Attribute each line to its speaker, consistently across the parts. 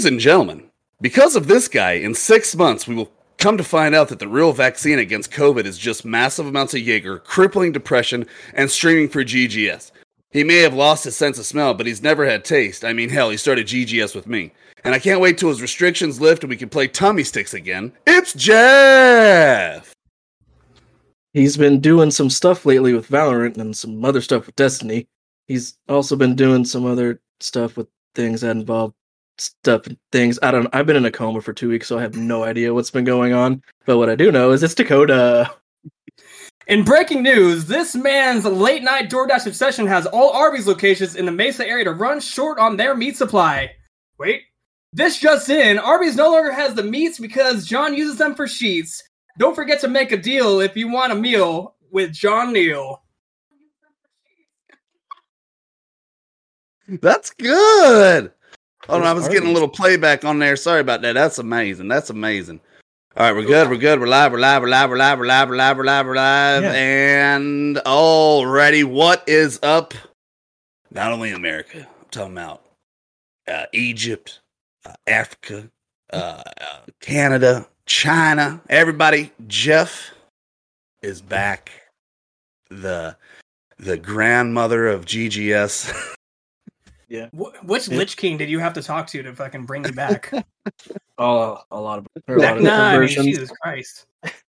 Speaker 1: Ladies and gentlemen, because of this guy, in six months, we will come to find out that the real vaccine against COVID is just massive amounts of Jaeger, crippling depression, and streaming for GGS. He may have lost his sense of smell, but he's never had taste. I mean, hell, he started GGS with me. And I can't wait till his restrictions lift and we can play tummy sticks again. It's Jeff!
Speaker 2: He's been doing some stuff lately with Valorant and some other stuff with Destiny. He's also been doing some other stuff with things that involve stuff and things. I don't I've been in a coma for 2 weeks so I have no idea what's been going on, but what I do know is it's Dakota.
Speaker 3: In breaking news, this man's late night DoorDash obsession has all Arby's locations in the Mesa area to run short on their meat supply. Wait, this just in, Arby's no longer has the meats because John uses them for sheets. Don't forget to make a deal if you want a meal with John Neal.
Speaker 1: That's good! Hold on, I was getting a little playback on there. Sorry about that. That's amazing. That's amazing. All right, we're good. We're good. We're live. We're live. We're live. We're live. We're live. We're live. We're live. We're live.
Speaker 2: Yeah.
Speaker 1: And already, what is up? Not only America, I'm talking about uh, Egypt, uh, Africa, uh, uh, Canada, China. Everybody, Jeff is back. The the grandmother of GGS.
Speaker 3: Wh- which
Speaker 2: Yeah.
Speaker 3: Lich King did you have to talk to to fucking bring you back?
Speaker 2: Oh, a lot of there a lot of
Speaker 3: nah,
Speaker 2: different
Speaker 3: I mean. Jesus Christ.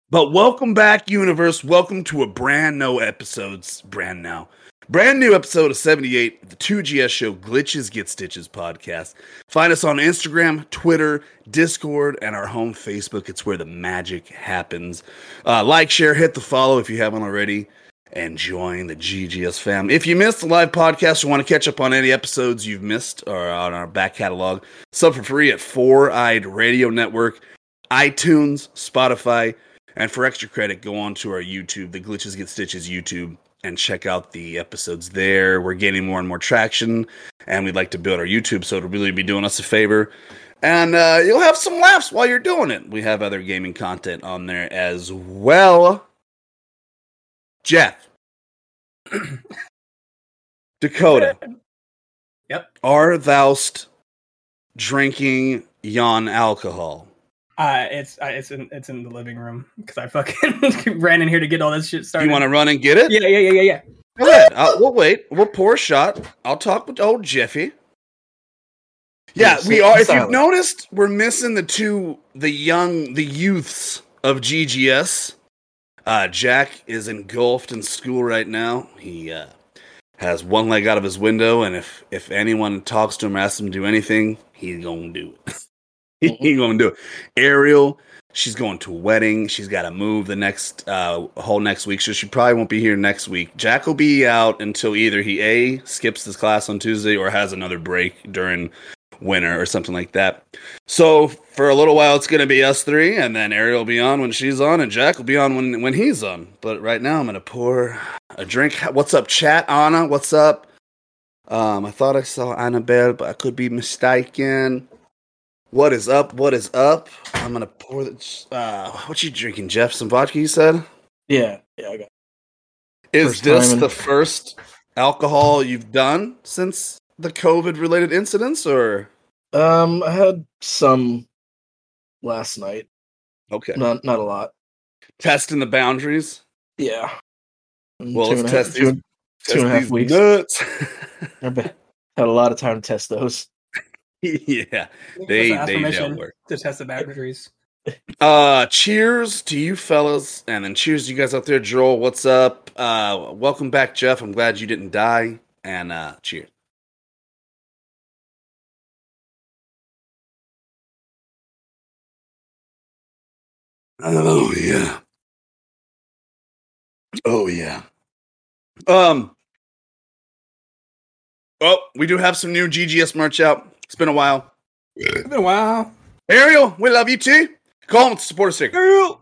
Speaker 1: But welcome back, universe. Welcome to a brand new episodes, brand now, brand new episode of 78, the 2GS show, Glitches Get Stitches podcast. Find us on Instagram, Twitter, Discord, and our home Facebook. It's where the magic happens. Uh, like, share, hit the follow if you haven't already, and join the GGS fam. If you missed the live podcast or want to catch up on any episodes you've missed or on our back catalog, sub for free at Four Eyed Radio Network, iTunes, Spotify. And for extra credit, go on to our YouTube, the Glitches Get Stitches YouTube, and check out the episodes there. We're gaining more and more traction, and we'd like to build our YouTube, so it'll really be doing us a favor. And uh, you'll have some laughs while you're doing it. We have other gaming content on there as well. Jeff, Dakota,
Speaker 3: Yep.
Speaker 1: are thou'st drinking yon alcohol?
Speaker 3: Uh, it's uh, it's in it's in the living room because I fucking ran in here to get all this shit started.
Speaker 1: You want to run and get it?
Speaker 3: Yeah, yeah, yeah, yeah, yeah.
Speaker 1: Go ahead. I'll, we'll wait. We'll pour a shot. I'll talk with old Jeffy. Yeah,
Speaker 2: Yeah,
Speaker 1: we are. If you've noticed, we're missing the two, the young, the youths of GGS. Uh, Jack is engulfed in school right now. He uh, has one leg out of his window, and if if anyone talks to him or asks him to do anything, he's gonna do it. he's gonna do it. Ariel, she's going to a wedding. She's got to move the next uh, whole next week, so she probably won't be here next week. Jack will be out until either he a skips this class on Tuesday or has another break during winter or something like that. So for a little while, it's going to be us three, and then Ariel will be on when she's on, and Jack will be on when when he's on. But right now, I'm going to pour a drink. What's up, chat? Anna, what's up? Um, I thought I saw Annabelle, but I could be mistaken. What is up? What is up? I'm gonna pour the. Uh, what you drinking, Jeff? Some vodka? You said.
Speaker 2: Yeah, yeah, I got.
Speaker 1: Is
Speaker 2: First
Speaker 1: this
Speaker 2: in-
Speaker 1: the first alcohol you've done since the COVID-related incidents, or
Speaker 2: Um, I had some last night.
Speaker 1: okay,
Speaker 2: Not not a lot.
Speaker 1: testing the boundaries?
Speaker 2: Yeah. Mm,
Speaker 1: Well,
Speaker 2: two
Speaker 1: let's
Speaker 2: and a half-
Speaker 1: test
Speaker 2: two
Speaker 1: these-
Speaker 2: two and a half weeks.
Speaker 1: Nuts.
Speaker 2: I've had a lot of time to test those.
Speaker 1: yeah, they they don't work.
Speaker 3: to test the boundaries.
Speaker 1: Uh, cheers to you fellas, and then cheers to you guys out there. Joel, what's up? Uh, welcome back, Jeff. I'm glad you didn't die, and uh, cheers. Oh yeah. Oh yeah. Um. Oh, we do have some new GGS merch out. It's been a while.
Speaker 3: It's been a while.
Speaker 1: Ariel, we love you too. Call him with the supporter sticker.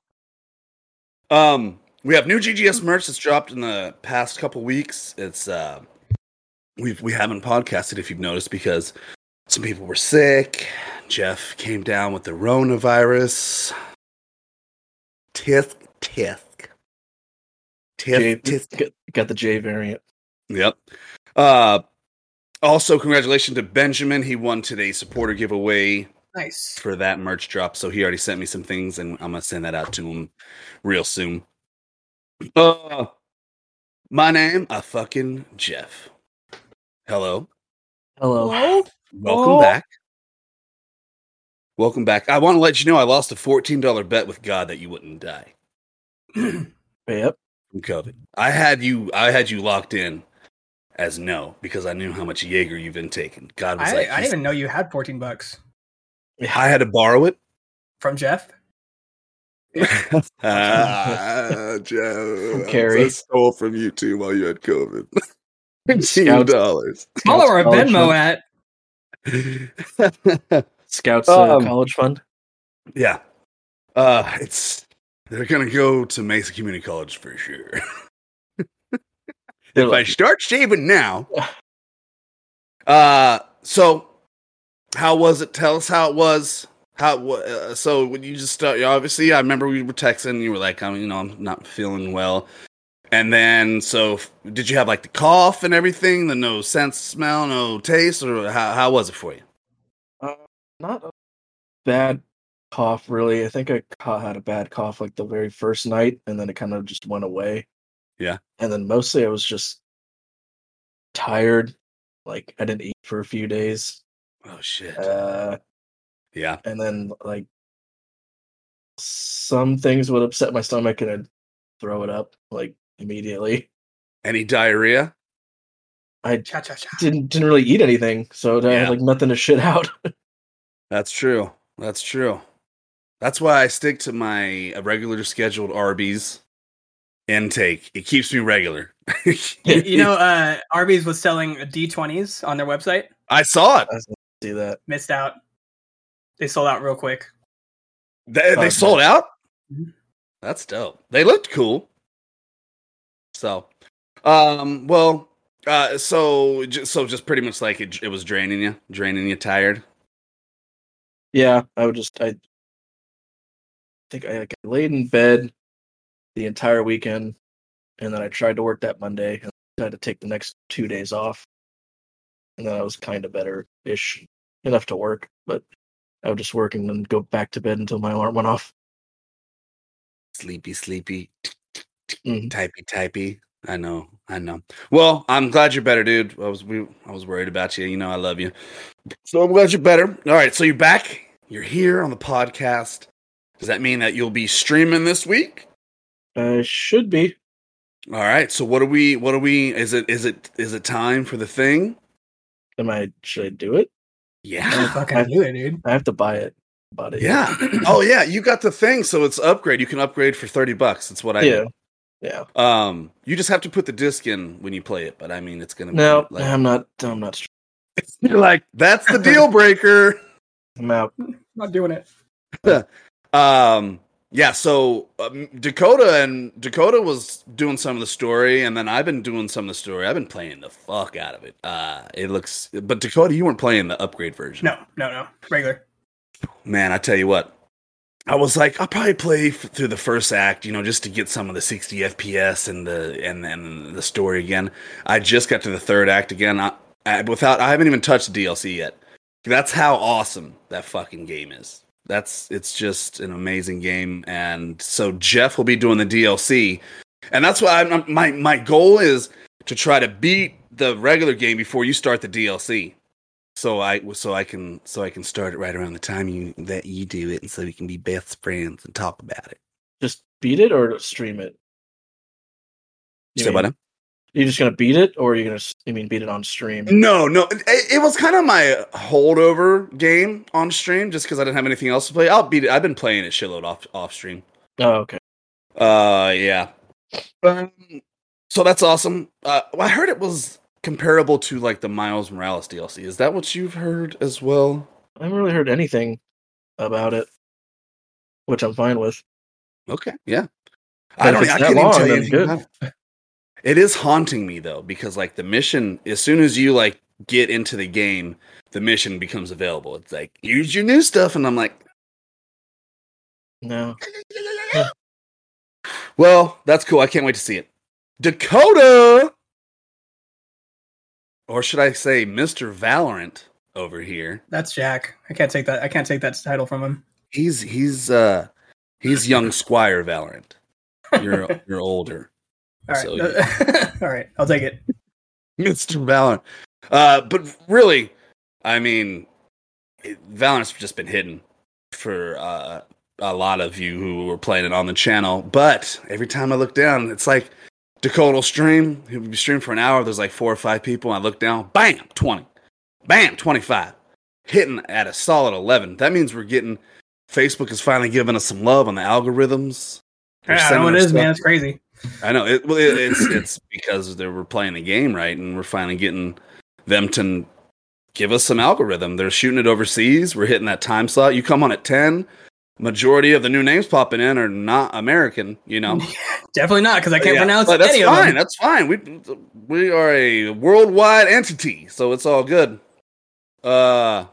Speaker 1: Um, we have new GGS merch that's dropped in the past couple weeks. It's uh, we've we haven't podcasted if you've noticed because some people were sick. Jeff came down with the coronavirus. Tisk tisk. Tisk tisk.
Speaker 2: got, got the J variant.
Speaker 1: Yep. Uh, also, congratulations to Benjamin. He won today's supporter giveaway
Speaker 3: Nice.
Speaker 1: for that merch drop. So he already sent me some things, and I'm gonna send that out to him real soon. Uh, my name, I fucking Jeff. Hello,
Speaker 2: Hello.
Speaker 1: welcome
Speaker 3: Oh.
Speaker 1: back. Welcome back. I want to let you know I lost a fourteen dollar bet with God that you wouldn't die
Speaker 2: Yep.
Speaker 1: from COVID. I had you. I had you locked in as no because I knew how much Jaeger you've been taking. God was
Speaker 3: I,
Speaker 1: like,
Speaker 3: I didn't even know you had 14 bucks
Speaker 1: I had to borrow it.
Speaker 3: from Jeff.
Speaker 1: ah, Joe.
Speaker 2: Carrie.
Speaker 1: I stole from you too while you had COVID. Fifteen
Speaker 2: Scouts,
Speaker 1: dollars.
Speaker 3: Follow our
Speaker 2: college
Speaker 3: Venmo
Speaker 2: fund.
Speaker 3: at.
Speaker 2: Scouts uh,
Speaker 1: Um,
Speaker 2: College Fund.
Speaker 1: yeah. Uh it's they're gonna go to Mesa Community College for sure. If I start shaving now. Uh so how was it? Tell us how it was. How uh, so when you just start obviously I remember we were texting and you were like I'm you know I'm not feeling well. And then so did you have like the cough and everything, the no sense, smell, no taste or how how was it for you?
Speaker 2: Not a bad cough, really. I think I ca- had a bad cough like the very first night, and then it kind of just went away.
Speaker 1: Yeah.
Speaker 2: And then mostly I was just tired. Like I didn't eat for a few days.
Speaker 1: Oh shit.
Speaker 2: Uh,
Speaker 1: yeah.
Speaker 2: and then like some things would upset my stomach and I'd throw it up like immediately.
Speaker 1: Any diarrhea?
Speaker 2: I didn't didn't really eat anything, so I
Speaker 1: Yeah.
Speaker 2: had like nothing to shit out.
Speaker 1: That's true. That's true. That's why I stick to my uh, regular scheduled Arby's intake. It keeps me regular.
Speaker 3: You, you know, uh, Arby's was selling D20s on their website.
Speaker 1: I saw it.
Speaker 2: I see that.
Speaker 3: Missed out. They sold out real quick.
Speaker 1: They, they sold
Speaker 2: nice.
Speaker 1: out.
Speaker 3: Mhm.
Speaker 1: That's dope. They looked cool. So, um, well, uh, so ju- so just pretty much like it, it was draining you, draining you, tired.
Speaker 2: Yeah, I would just I think I like laid in bed the entire weekend, and then I tried to work that Monday, and I had to take the next two days off, and then I was kind of better ish enough to work, but I would just work and then go back to bed until my alarm went off.
Speaker 1: Sleepy, sleepy,
Speaker 2: Mhm.
Speaker 1: typey, typey. I know, I know. Well, I'm glad you're better, dude. I was we, I was worried about you. You know, I love you. So I'm glad you're better. All right, so you're back. You're here on the podcast. Does that mean that you'll be streaming this week?
Speaker 2: I should be.
Speaker 1: All right. So what are we? What are we? Is it? Is it? Is it time for the thing?
Speaker 2: Am I? Should I do it?
Speaker 1: Yeah.
Speaker 3: fucking
Speaker 2: I-
Speaker 3: do it, dude.
Speaker 2: I have to buy it. Bought it.
Speaker 1: Yeah. oh yeah. You got the thing, so it's upgrade. You can upgrade for thirty bucks. That's what I
Speaker 2: yeah,
Speaker 1: did.
Speaker 2: Yeah.
Speaker 1: Um, you just have to put the disc in when you play it. But I mean, it's gonna
Speaker 2: No,
Speaker 1: be like
Speaker 2: I'm not. I'm not. str-
Speaker 1: you're like that's the deal breaker.
Speaker 2: I'm out.
Speaker 3: Not doing it.
Speaker 1: Um, yeah. So um, Dakota and Dakota was doing some of the story, and then I've been doing some of the story. I've been playing the fuck out of it. Uh, it looks, but Dakota, you weren't playing the upgrade version.
Speaker 3: No, no, no. Regular.
Speaker 1: man, I tell you what. I was like, I'll probably play f- through the first act, you know, just to get some of the 60 FPS and the and and the story again. I just got to the third act again. I, I, without, I haven't even touched the DLC yet. That's how awesome that fucking game is. That's it's just an amazing game, and so Jeff will be doing the DLC, and that's why I'm, my my goal is to try to beat the regular game before you start the DLC so I so I can so I can start it right around the time you that you do it, and so we can be best friends and talk about it.
Speaker 2: Just beat it or stream it. You mean-
Speaker 1: what? now?
Speaker 2: You just gonna beat it, or are you gonna? You mean beat it on stream?
Speaker 1: No, no, it, it was kind of my holdover game on stream, just because I didn't have anything else to play. I'll beat it. I've been playing it shitload off off stream.
Speaker 2: Oh, okay.
Speaker 1: Uh, yeah. Um, so that's awesome. Uh, well, I heard it was comparable to like the Miles Morales DLC. Is that what you've heard as well?
Speaker 2: I haven't really heard anything about it, which I'm fine with.
Speaker 1: Okay, yeah.
Speaker 2: But
Speaker 1: I don't. I can't
Speaker 2: long,
Speaker 1: tell you anything
Speaker 2: good.
Speaker 1: it. It is haunting me though, because like the mission, as soon as you like get into the game, the mission becomes available. It's like use your new stuff, and I'm like,
Speaker 2: No.
Speaker 1: well, that's cool. I can't wait to see it. Dakota, or should I say, Mister Valorant over here?
Speaker 3: That's Jack. I can't take that. I can't take that title from him.
Speaker 1: He's he's uh he's young Squire Valorant. You're you're older.
Speaker 3: All right,
Speaker 1: So,
Speaker 3: all right. I'll take it.
Speaker 1: Mr. Valorant. Uh, but really, I mean, Valorant's just been hidden for uh, a lot of you who were playing it on the channel. But every time I look down, it's like Dakota will stream. He'll be streaming for an hour. There's like four or five people. I look down, bam, 20. Bam, 25. Hitting at a solid 11. That means we're getting, Facebook is finally giving us some love on the algorithms. They're
Speaker 3: Yeah, I know it is, man. It's crazy.
Speaker 1: I know it. Well, it, it's it's because they were playing the game right, and we're finally getting them to give us some algorithm. They're shooting it overseas. We're hitting that time slot. You come on at ten. Majority of the new names popping in are not American. You know,
Speaker 3: Definitely not because I can't
Speaker 1: Yeah,
Speaker 3: pronounce
Speaker 1: but that's
Speaker 3: any
Speaker 1: fine.
Speaker 3: of them.
Speaker 1: That's fine. We we are a worldwide entity, so it's all good. Uh,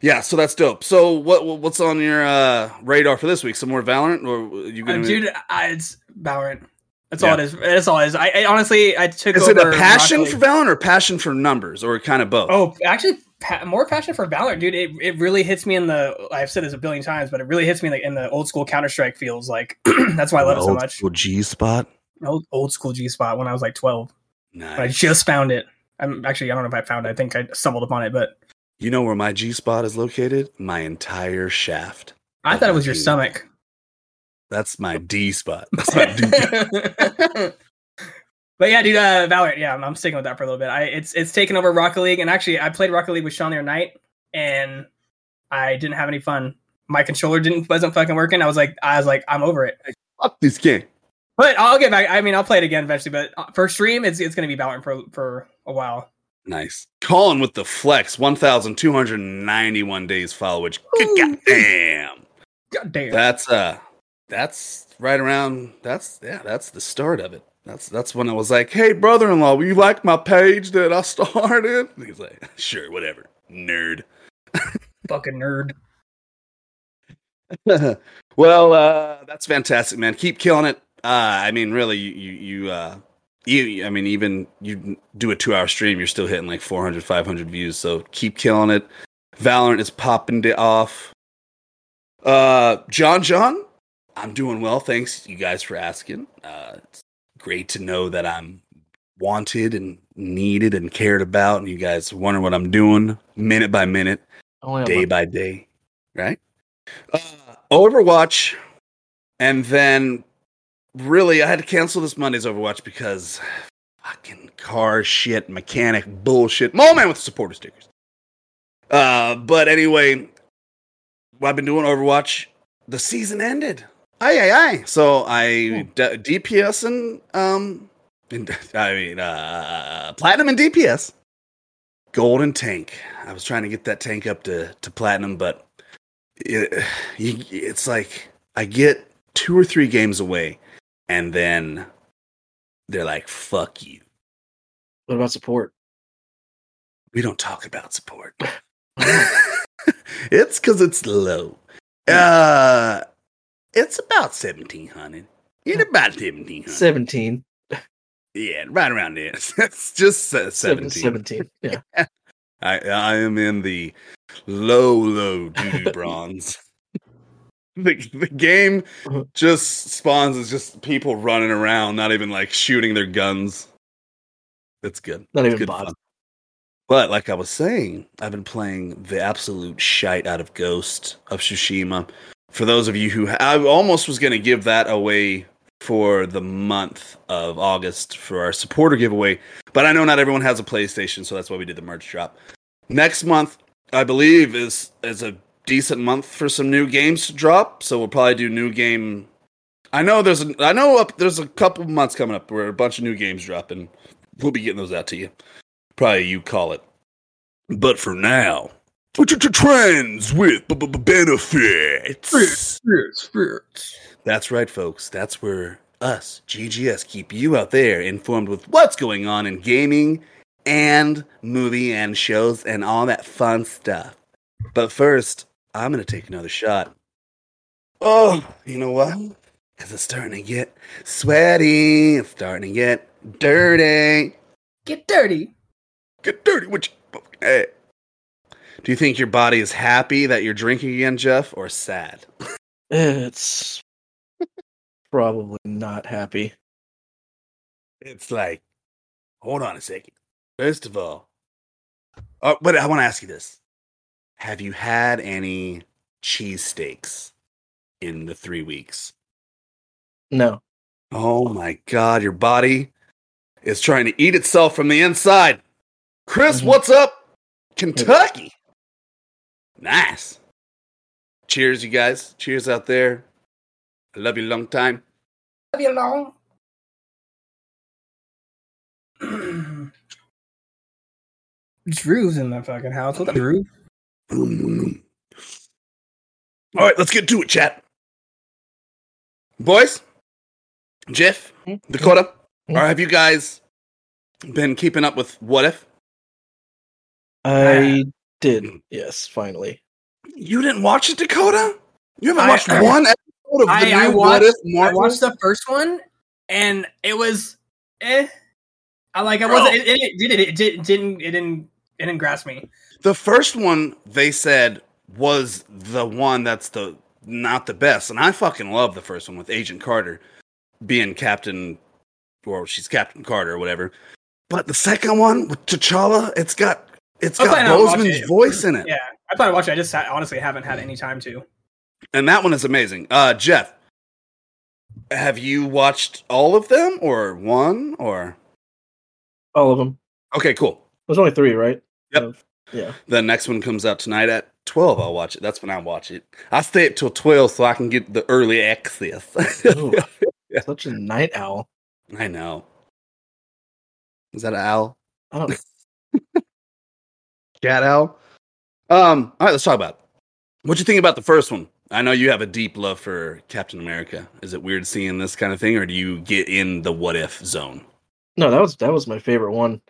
Speaker 1: yeah. So that's dope. So what what's on your uh radar for this week? Some more Valorant, or you
Speaker 3: Uh,
Speaker 1: gonna?
Speaker 3: dude, I, it's Valorant. That's
Speaker 1: Yeah.
Speaker 3: all it is. That's all it is. I, I honestly, I took
Speaker 1: is it a passion for. Valorant or passion for numbers, or kind of both?
Speaker 3: Oh, actually, pa- more passion for Valorant, dude. It, it really hits me in the. I've said this a billion times, but it really hits me like in the old school Counter Strike feels. Like that's why I love it so
Speaker 1: Old
Speaker 3: much.
Speaker 1: school G spot.
Speaker 3: Old old school G spot when I was like twelve. I just found it. I'm actually I don't know if I found it. I think I stumbled upon it, but
Speaker 1: You know where my G spot is located? My entire shaft.
Speaker 3: I thought it was your stomach.
Speaker 1: That's my D spot. That's my D.
Speaker 3: but yeah, dude, uh, Valorant. Yeah, I'm, I'm sticking with that for a little bit. I it's it's taken over Rocket League, and actually, I played Rocket League with Sean the other night, and I didn't have any fun. My controller didn't wasn't fucking working. I was like, I was like, I'm over it.
Speaker 1: Fuck this game.
Speaker 3: But I'll get back. I mean, I'll play it again eventually. But uh, for stream, it's it's gonna be Valorant for for a while.
Speaker 1: Nice. Colin with the flex, 1,291 days followage. Good
Speaker 3: Ooh.
Speaker 1: goddamn.
Speaker 3: God damn.
Speaker 1: That's uh that's right around that's yeah, that's the start of it. That's that's when I was like, Hey brother in law, will you like my page that I started? And he's like, Sure, whatever. Nerd.
Speaker 3: fucking nerd.
Speaker 1: well, uh, that's fantastic, man. Keep killing it. Uh, I mean, really, you, you, you, uh, you, I mean, even you do a two hour stream, you're still hitting like 400, 500 views. So keep killing it. Valorant is popping it off. Uh, John, John, I'm doing well. Thanks, you guys, for asking. Uh, it's great to know that I'm wanted and needed and cared about, and you guys wonder what I'm doing minute by minute
Speaker 2: on
Speaker 1: day by day, right? Uh, Overwatch, and then really, I had to cancel this Monday's Overwatch because fucking car shit, mechanic bullshit. Mole man with the supporter stickers. Uh, but anyway, I've been doing Overwatch. The season ended. Aye, aye, aye. So I d- DPS and um, and, I mean uh, platinum and DPS. Golden tank. I was trying to get that tank up to, to platinum, but it, you, it's like I get two or three games away, and then they're like, "Fuck you."
Speaker 2: What about support?
Speaker 1: We don't talk about support. it's because it's low. Uh, it's about seventeen hundred. It's about seventeen hundred.
Speaker 2: 17.
Speaker 1: Yeah, right around there. it's just uh,
Speaker 2: Seven-
Speaker 1: seventeen.
Speaker 2: 17. Yeah.
Speaker 1: I I am in the low low duty bronze. The the game
Speaker 2: Uh-huh.
Speaker 1: just spawns as just people running around, not even like shooting their guns. It's good.
Speaker 2: Not
Speaker 1: It's
Speaker 2: even
Speaker 1: good
Speaker 2: bots.
Speaker 1: But like I was saying, I've been playing the absolute shite out of Ghost of Tsushima. For those of you who I almost was going to give that away for the month of August for our supporter giveaway, but I know not everyone has a PlayStation, so that's why we did the merch drop. Next month, I believe is is a decent month for some new games to drop, so we'll probably do new game I know there's a, I know up there's a couple months coming up where a bunch of new games drop, and we'll be getting those out to you. Probably you call it. But for now, trends with b- b- benefits. That's right, folks. That's where us, GGS, keep you out there informed with what's going on in gaming and movie and shows and all that fun stuff. But first, I'm going to take another shot. Oh, you know what? Because it's starting to get sweaty. It's starting to get dirty.
Speaker 3: Get dirty.
Speaker 1: Get dirty. Which, hey. Do you think your body is happy that you're drinking again, Jeff, or sad?
Speaker 2: It's probably not happy.
Speaker 1: It's like, hold on a second. First of all, uh, but I want to ask you this: Have you had any cheesesteaks in the three weeks?
Speaker 2: No.
Speaker 1: Oh my God, your body is trying to eat itself from the inside. Chris,
Speaker 2: Mhm.
Speaker 1: what's up? Kentucky. Nice. Cheers, you guys. Cheers out there. I love you long time.
Speaker 3: Love you long. Drew's in that fucking house. What's up, Drew?
Speaker 1: All right, let's get to it, chat. Boys, Jeff, Dakota,
Speaker 2: Hmm?
Speaker 1: or have you guys been keeping up with What If?
Speaker 2: I did. Yes, finally.
Speaker 1: You didn't watch it, Dakota? You haven't
Speaker 3: I-
Speaker 1: watched one episode of the
Speaker 3: I-
Speaker 1: new
Speaker 3: I
Speaker 1: What
Speaker 3: watched-
Speaker 1: If
Speaker 3: I watched the first one, and it was eh. I like. I wasn't. It, it, it, it, did- didn't. It didn't. It didn't grasp me.
Speaker 1: The first one they said was the one that's the not the best, and I fucking love the first one with Agent Carter being Captain, or she's Captain Carter or whatever. But the second one with T'Challa, it's got it's
Speaker 3: I
Speaker 1: got
Speaker 3: plan
Speaker 1: Boseman's
Speaker 3: it.
Speaker 1: voice in it,
Speaker 3: Yeah, I thought I watched it. I just ha- honestly haven't had any time to.
Speaker 1: and that one is amazing. Uh, Jeff, have you watched all of them or one or?
Speaker 2: All of them.
Speaker 1: Okay, cool.
Speaker 2: There's only three, right?
Speaker 1: Yep.
Speaker 2: Uh, yeah.
Speaker 1: The next one comes out tonight at 12. I'll watch it. That's when I watch it. I stay up till 12 so I can get the early access.
Speaker 2: Ooh, Such a night owl.
Speaker 1: I know. Is that an owl?
Speaker 2: I don't.
Speaker 1: Cat owl? Um, all right, let's talk about it. What you think about the first one? I know you have a deep love for Captain America. Is it weird seeing this kind of thing, or do you get in the what if zone?
Speaker 2: No, that was that was my favorite one.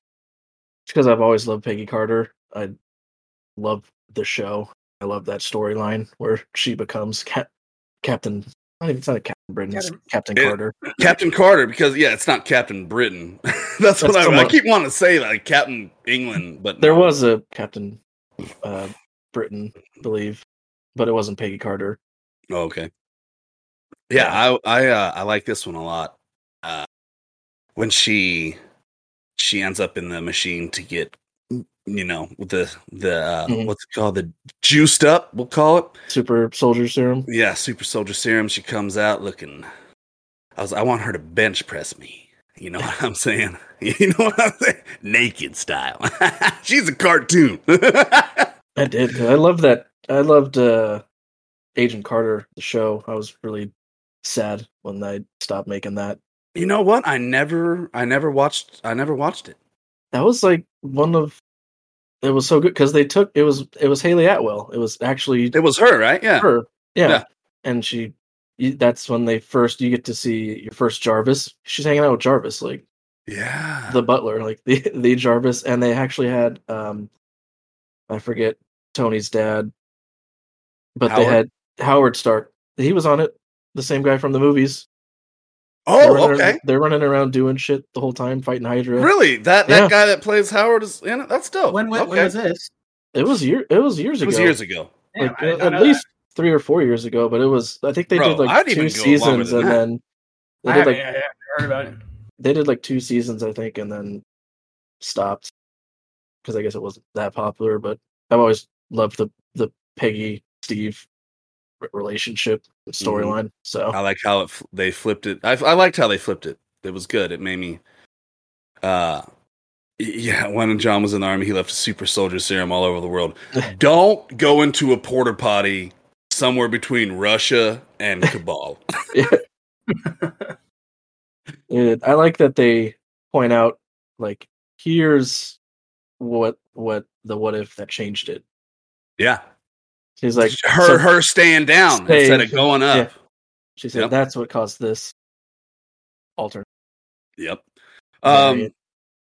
Speaker 2: Because I've always loved Peggy Carter. I love the show. I love that storyline where she becomes Cap- Captain. Not even it's not a Captain Britain. It's
Speaker 3: Captain-
Speaker 2: Captain
Speaker 1: It-
Speaker 2: Carter.
Speaker 1: Captain Carter, because yeah, it's not Captain Britain. That's what I, I keep wanting to say, like Captain England, but
Speaker 2: There
Speaker 1: no.
Speaker 2: was a Captain uh, Britain, I believe, but it wasn't Peggy Carter.
Speaker 1: Oh, okay. Yeah, I I uh, I like this one a lot. Uh, when she she ends up in the machine to get you know with the the uh,
Speaker 2: Mhm.
Speaker 1: what's it called the juiced up we'll call it
Speaker 2: Super Soldier Serum.
Speaker 1: yeah super soldier serum she comes out looking I was I want her to bench press me you know what I'm saying you know what I'm saying naked style she's a cartoon
Speaker 2: I did. I loved that. I loved uh, Agent Carter, the show. I was really sad when I stopped making that.
Speaker 1: you know what I never I never watched I never watched it
Speaker 2: That was like one of. It was so good because they took it was it was Hayley Atwell. It was actually
Speaker 1: it was her right yeah
Speaker 2: her. Yeah.
Speaker 1: Yeah.
Speaker 2: And she, that's when they first you get to see your first Jarvis. She's hanging out with Jarvis, like
Speaker 1: yeah
Speaker 2: the butler, like the the Jarvis, and they actually had um, I forget Tony's dad, but they had Howard Stark. He was on it. The same guy from the movies. They're
Speaker 1: oh
Speaker 2: running
Speaker 1: okay
Speaker 2: around- they're running around doing shit the whole time, fighting Hydra.
Speaker 1: Really? That that
Speaker 2: Yeah.
Speaker 1: guy that plays Howard is in it? That's dope.
Speaker 3: When, when, when was this?
Speaker 2: It was year. It was years ago.
Speaker 1: It
Speaker 2: ago.
Speaker 1: was years ago.
Speaker 3: Damn,
Speaker 2: like,
Speaker 3: I did
Speaker 2: at
Speaker 3: know
Speaker 2: least three or four years ago. But it was. I think they
Speaker 1: Bro,
Speaker 2: did like
Speaker 1: I'd
Speaker 2: two
Speaker 1: even go longer
Speaker 2: seasons, and
Speaker 1: that.
Speaker 2: then they
Speaker 3: I
Speaker 2: did like
Speaker 3: I heard about it.
Speaker 2: they did like two seasons, I think, and then stopped because I guess it wasn't that popular. But I've always loved the the Peggy Steve relationship
Speaker 1: Mm-hmm.
Speaker 2: storyline. So
Speaker 1: I like how it, they flipped it. I, I liked how they flipped it. It was good. It made me. Uh, yeah. When John was in the army, he left a super soldier serum all over the world. Don't go into a porter potty somewhere between Russia and Kabul.
Speaker 2: yeah, I like that they point out like here's what what the what if that changed it.
Speaker 1: Yeah,
Speaker 2: She's like
Speaker 1: her
Speaker 2: so-
Speaker 1: her stand down instead of going up.
Speaker 2: yeah. She said
Speaker 1: Yep.
Speaker 2: that's what caused this alter.
Speaker 1: Yep. Um,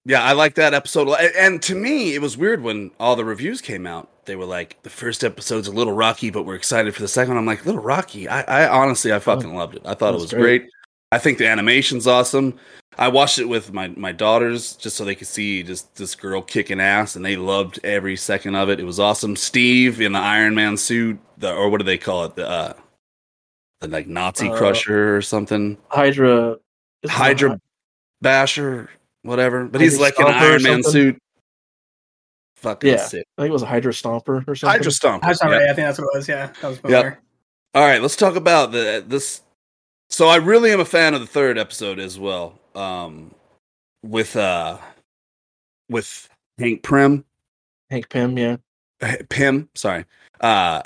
Speaker 1: yeah, I like that episode. And to me, it was weird when all the reviews came out. They were like, the first episode's a little rocky, but we're excited for the second one. I'm like, little rocky. I, I honestly, I fucking loved it. I thought it was
Speaker 2: great.
Speaker 1: great. I think the animation's awesome. I watched it with my, my daughters just so they could see just this girl kicking ass, and they loved every second of it. It was awesome. Steve in the Iron Man suit, the or what do they call it? The uh, the like Nazi
Speaker 2: Uh,
Speaker 1: crusher or something.
Speaker 2: Hydra
Speaker 1: Hydra
Speaker 2: Hy-
Speaker 1: Basher, whatever. But he's
Speaker 2: Hydra
Speaker 1: like an Iron Man suit. Fucking
Speaker 2: Yeah.
Speaker 1: sick.
Speaker 2: I think it was a Hydra Stomper or something.
Speaker 1: Hydra Stomper.
Speaker 3: That's not
Speaker 1: Yep.
Speaker 3: right. I think that's what it was. Yeah, that was
Speaker 1: Yep. All right, let's talk about the this. So I really am a fan of the third episode as well. Um, with uh, with Hank Pym,
Speaker 2: Hank Pym, yeah.
Speaker 1: Pym, sorry, uh,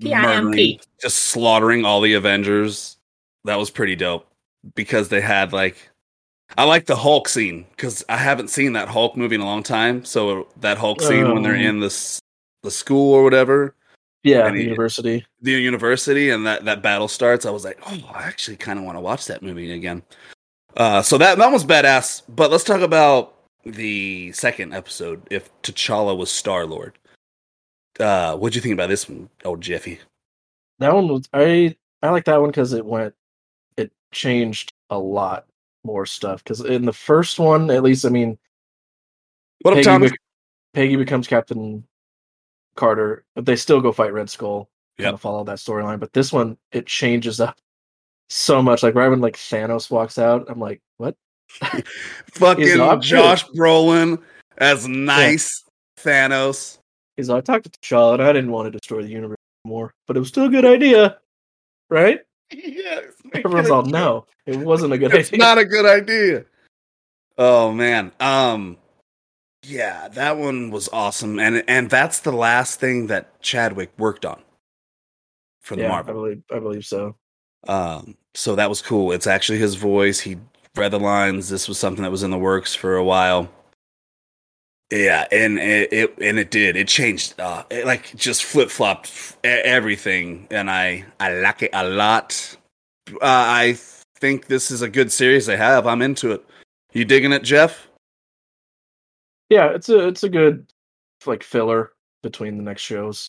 Speaker 1: murdering, just slaughtering all the Avengers. That was pretty dope because they had like, I like the Hulk scene because I haven't seen that Hulk movie in a long time. So that Hulk scene when they're
Speaker 2: Um,
Speaker 1: in this the school or whatever,
Speaker 2: Yeah, the
Speaker 1: he-
Speaker 2: university.
Speaker 1: the university, and that that battle starts, I was like, oh, I actually kind of want to watch that movie again. Uh, so that that was badass. But let's talk about the second episode. If T'Challa was Star Lord, uh, what'd you think about this one, old Jeffy?
Speaker 2: That one was I I like that one because it went it changed a lot more stuff. Because in the first one, at least, I mean,
Speaker 1: What up,
Speaker 2: Peggy,
Speaker 1: Thomas?
Speaker 2: bec- Peggy becomes Captain Carter, but they still go fight Red Skull. Of follow that storyline. But this one, it changes up so much. Like right when like Thanos walks out, I'm like, what?
Speaker 1: Fucking Josh Brolin as nice Thanos.
Speaker 2: He's like, I talked to T'Challa, and I didn't want to destroy the universe more, but it was still a good idea, right?
Speaker 1: Yes,
Speaker 2: Everyone's all, no, it wasn't a good
Speaker 1: it's
Speaker 2: idea.
Speaker 1: not a good idea. Oh man. Um yeah, that one was awesome. And and that's the last thing that Chadwick worked on for the
Speaker 2: yeah, I believe, I believe so.
Speaker 1: Um so that was cool. It's actually his voice. He read the lines. This was something that was in the works for a while. Yeah, and it, it and it did. It changed uh it like just flip-flopped e- everything and I I like it a lot. Uh, I think this is a good series they have. I'm into it. You digging it, Jeff?
Speaker 2: Yeah, it's a it's a good like filler between the next shows.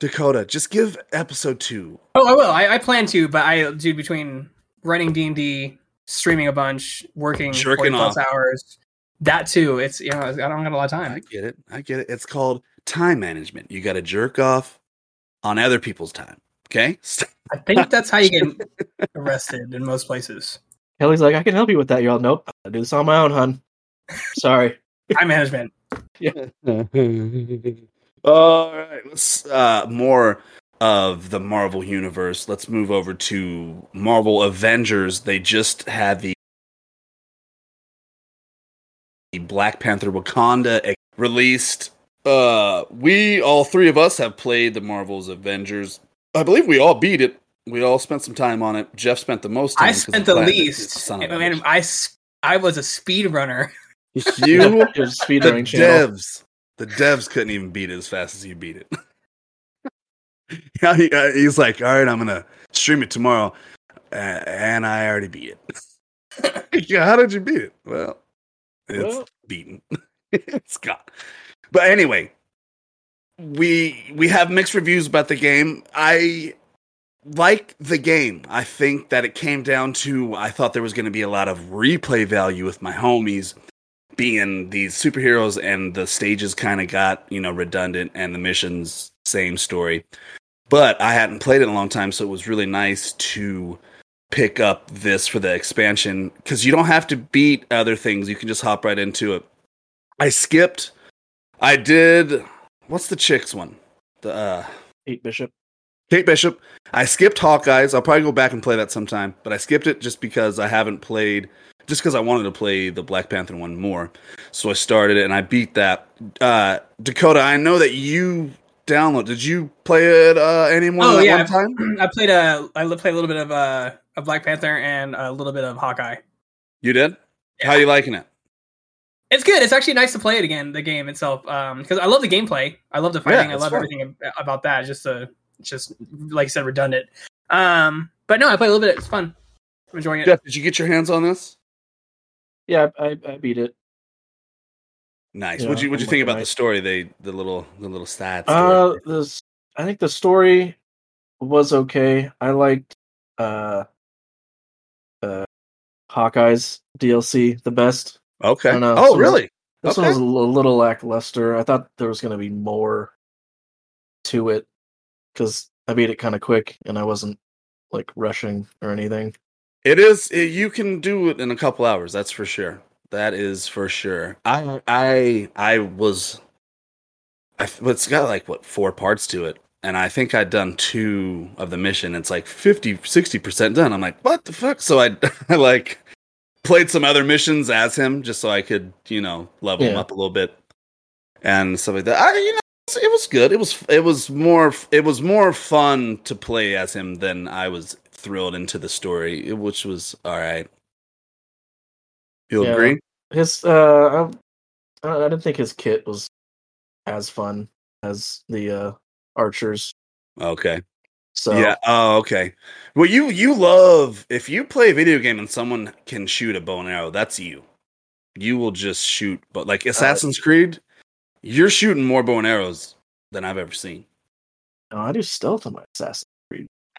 Speaker 1: Dakota, just give episode two.
Speaker 3: Oh, I will. I, I plan to, but I do between writing D and D, streaming a bunch, working
Speaker 1: Jerking
Speaker 3: forty plus
Speaker 1: off.
Speaker 3: hours. That too. It's you know I don't got a lot of time.
Speaker 1: I get it. I get it. It's called time management. You got to jerk off on other people's time. Okay.
Speaker 3: I think that's how you get arrested in most places.
Speaker 2: Kelly's like, I can help you with that. You're all, nope, I do this on my own, hun. Sorry.
Speaker 3: Time management.
Speaker 1: All right. Let's uh more of the Marvel universe. Let's move over to Marvel Avengers. They just had the Black Panther Wakanda released. Uh we all three of us have played the Marvel's Avengers. I believe we all beat it. We all spent some time on it. Jeff spent the most time.
Speaker 3: I
Speaker 1: 'cause
Speaker 3: spent the least,
Speaker 1: I, of a
Speaker 3: and
Speaker 1: bitch.
Speaker 3: I s- I was a speed runner.
Speaker 1: You
Speaker 2: Your speed
Speaker 1: the
Speaker 2: running
Speaker 1: devs, the devs couldn't even beat it as fast as you beat it. yeah, uh, he's like, all right, I'm gonna stream it tomorrow, uh, and I already beat it. yeah, how did you beat it? Well, it's
Speaker 2: Well.
Speaker 1: beaten. it's gone. But anyway, we we have mixed reviews about the game. I like the game. I think that it came down to I thought there was going to be a lot of replay value with my homies being these superheroes and the stages kind of got, you know, redundant and the missions same story. But I hadn't played it in a long time, so it was really nice to pick up this for the expansion cuz you don't have to beat other things. You can just hop right into it. I skipped I did what's the chicks one? The uh
Speaker 2: Eight Bishop.
Speaker 1: Kate Bishop. I skipped Hawkeyes. I'll probably go back and play that sometime, but I skipped it just because I haven't played, just because I wanted to play the Black Panther one more. So I started it and I beat that. Uh, Dakota, I know that you download. Did you play it uh, any more
Speaker 3: Oh, yeah.
Speaker 1: one time?
Speaker 3: I played a I played a little bit of uh of Black Panther and a little bit of Hawkeye.
Speaker 1: You did.
Speaker 3: Yeah.
Speaker 1: How you liking it?
Speaker 3: It's good. It's actually nice to play it again. The game itself, because I love the gameplay. I love the fighting. I love
Speaker 1: fun.
Speaker 3: everything about that. Just uh, it's just like I said, redundant. Um, but no, I play a little bit. It's fun. I'm enjoying it.
Speaker 1: Jeff, did you get your hands on this?
Speaker 2: Yeah, I, I beat it.
Speaker 1: Nice.
Speaker 2: Yeah,
Speaker 1: what'd you What'd you think about the story? They the little the little stats.
Speaker 2: Uh, this I think the story was okay. I liked uh, uh, Hawkeye's DLC the best.
Speaker 1: okay. Oh, really?
Speaker 2: This
Speaker 1: Okay.
Speaker 2: one was a little lackluster. I thought there was going to be more to it because I beat it kind of quick and I wasn't like rushing or anything.
Speaker 1: It is. It, you can do it in a couple hours. That's for sure. That is for sure. I I I was. I, it's got like what four parts to it, and I think I'd done two of the mission. It's like 50 60 percent done. I'm like, what the fuck? So I, I like played some other missions as him just so I could you know level him up a little bit and stuff like that. I you know it was good. It was it was more it was more fun to play as him than I was thrilled into the story, which was all right. You
Speaker 2: Yeah.
Speaker 1: agree?
Speaker 2: His uh, I, I didn't think his kit was as fun as the uh archers.
Speaker 1: Okay.
Speaker 2: So
Speaker 1: Yeah. Oh, okay. Well, you you love if you play a video game and someone can shoot a bow and arrow, that's you. You will just shoot, but like Assassin's Creed, you're shooting more bow and arrows than I've ever seen.
Speaker 2: no, I do stealth on my assassin.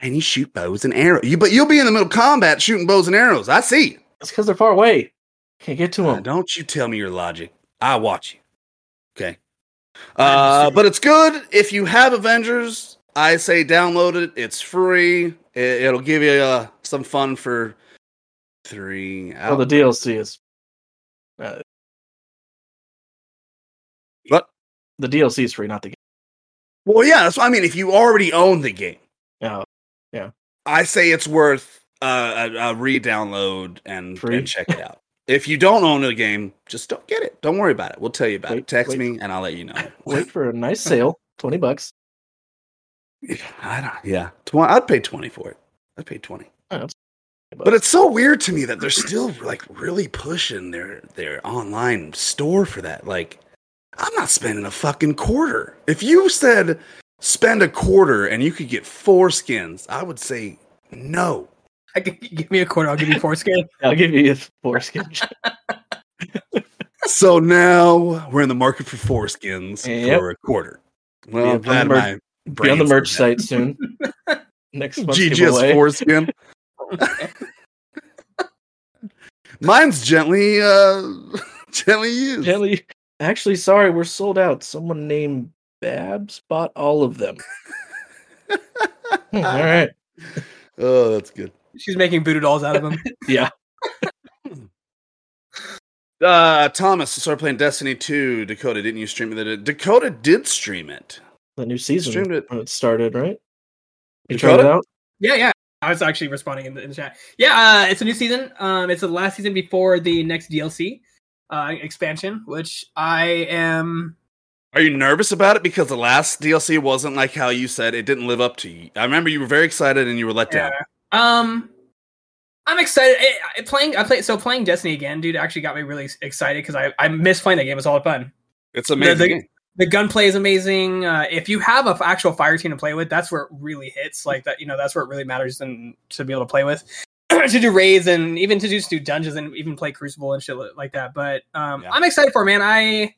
Speaker 1: And you shoot bows and arrows. You but you'll be in the middle of combat shooting bows and arrows. I see.
Speaker 2: It's because they're far away. Can't get to
Speaker 1: Uh,
Speaker 2: them.
Speaker 1: don't you tell me your logic. I watch you. Okay. Uh, but it's good if you have Avengers. I say download it. It's free. It, it'll give you uh, some fun for three
Speaker 2: Well, the DLC is uh,
Speaker 1: What?
Speaker 2: the DLC is free, not the game.
Speaker 1: Well, yeah, that's what I mean. If you already own the game,
Speaker 2: Yeah,
Speaker 1: I say it's worth uh, a, a re-download and, and check it out. If you don't own the game, just don't get it. Don't worry about it. We'll tell you about it. Text
Speaker 2: wait.
Speaker 1: me and I'll let you know.
Speaker 2: wait for a nice sale, twenty bucks.
Speaker 1: I don't. Yeah, Tw- I'd pay twenty for it. I'd pay twenty.
Speaker 2: Oh,
Speaker 1: But it's so weird to me that they're still like really pushing their their online store for that. Like, I'm not spending a fucking quarter. If you said spend a quarter and you could get four skins, I would say no.
Speaker 3: I can, give me a quarter. I'll give you four skins.
Speaker 2: I'll give you a foreskin.
Speaker 1: So now we're in the market for four skins
Speaker 2: Yep.
Speaker 1: for a quarter. Well,
Speaker 2: Yeah,
Speaker 1: I'm glad
Speaker 2: on the
Speaker 1: my
Speaker 2: Be on the merch site soon. Next
Speaker 1: that.
Speaker 2: month's
Speaker 1: GGS
Speaker 2: giveaway.
Speaker 1: foreskin. Mine's gently uh gently used.
Speaker 2: Gently, actually, sorry, we're sold out. Someone named Babs bought all of them. Hmm, all right.
Speaker 1: Oh, that's good.
Speaker 3: She's making voodoo dolls out of them.
Speaker 2: Yeah.
Speaker 1: Uh, Thomas started playing Destiny 2. Dakota, didn't you stream it? Dakota did stream it.
Speaker 2: The new season
Speaker 1: Streamed it.
Speaker 2: when it started, right? You tried it out?
Speaker 3: Yeah, yeah. I was actually responding in the, in the chat. Yeah, uh, it's a new season. Um, it's the last season before the next DLC uh, expansion, which I am.
Speaker 1: Are you nervous about it because the last DLC wasn't like how you said it didn't live up to you? I remember you were very excited and you were let down.
Speaker 3: Um, I'm excited. I, I- playing, I play so playing Destiny again, dude. Actually got me really excited because I I miss playing that game. It's all fun.
Speaker 1: It's amazing.
Speaker 3: The-
Speaker 1: game.
Speaker 3: The gunplay is amazing. Uh, if you have an actual fire team to play with, that's where it really hits. Like that, you know, that's where it really matters and to be able to play with, to do raids and even to just do dungeons and even play Crucible and shit like that. But um,
Speaker 1: Yeah.
Speaker 3: I'm excited for it, man. I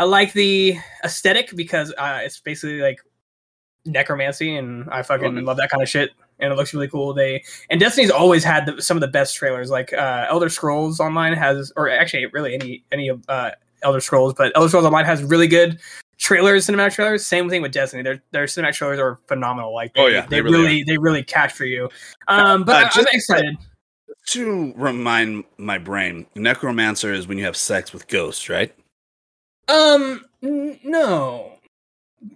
Speaker 3: I like the aesthetic because uh, it's basically like necromancy, and I fucking
Speaker 1: Okay.
Speaker 3: love that kind of shit. And it looks really cool. They and Destiny's always had the, some of the best trailers. Like uh, Elder Scrolls Online has, or actually, really any any of uh, Elder Scrolls, but Elder Scrolls Online has really good trailers, cinematic trailers. Same thing with Destiny. Their their cinematic trailers are phenomenal. Like, they,
Speaker 1: Oh, yeah,
Speaker 3: they,
Speaker 1: they really
Speaker 3: really, they really capture you. Um, but
Speaker 1: Uh,
Speaker 3: I, I'm excited.
Speaker 1: To remind my brain, necromancer is when you have sex with ghosts, right?
Speaker 3: Um, n- no,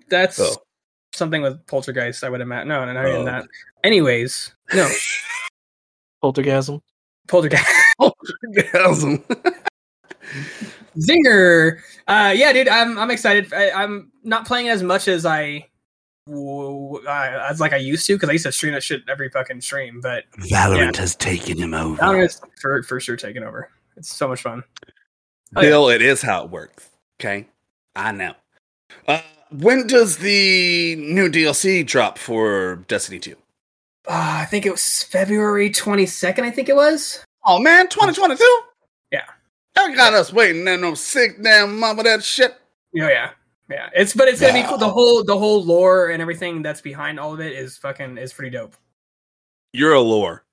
Speaker 3: that's
Speaker 1: Oh.
Speaker 3: something with Poltergeist. I would imagine. No, no, not even
Speaker 1: Oh,
Speaker 3: that. Anyways, no,
Speaker 2: Poltergasm.
Speaker 3: Poltergeist.
Speaker 1: Orgasm.
Speaker 3: Zinger. Uh, yeah, dude, I'm I'm excited. I, I'm not playing as much as I, uh, as like I used to because I used to stream that shit every fucking stream. But
Speaker 1: Valorant has taken him over.
Speaker 3: Valorant's for for sure taking over. It's so much fun. Oh, yeah.
Speaker 1: It is how it works. Okay, I know. Uh, when does the new DLC drop for Destiny Two?
Speaker 3: Uh, I think it was February 22nd. I think it was.
Speaker 1: Oh man, 2022.
Speaker 3: Yeah.
Speaker 1: That got us waiting. That no sick damn mama that shit.
Speaker 3: Oh yeah, yeah. It's but it's gonna be cool. The whole the whole lore and everything that's behind all of it is fucking is pretty dope.
Speaker 1: You're a lore.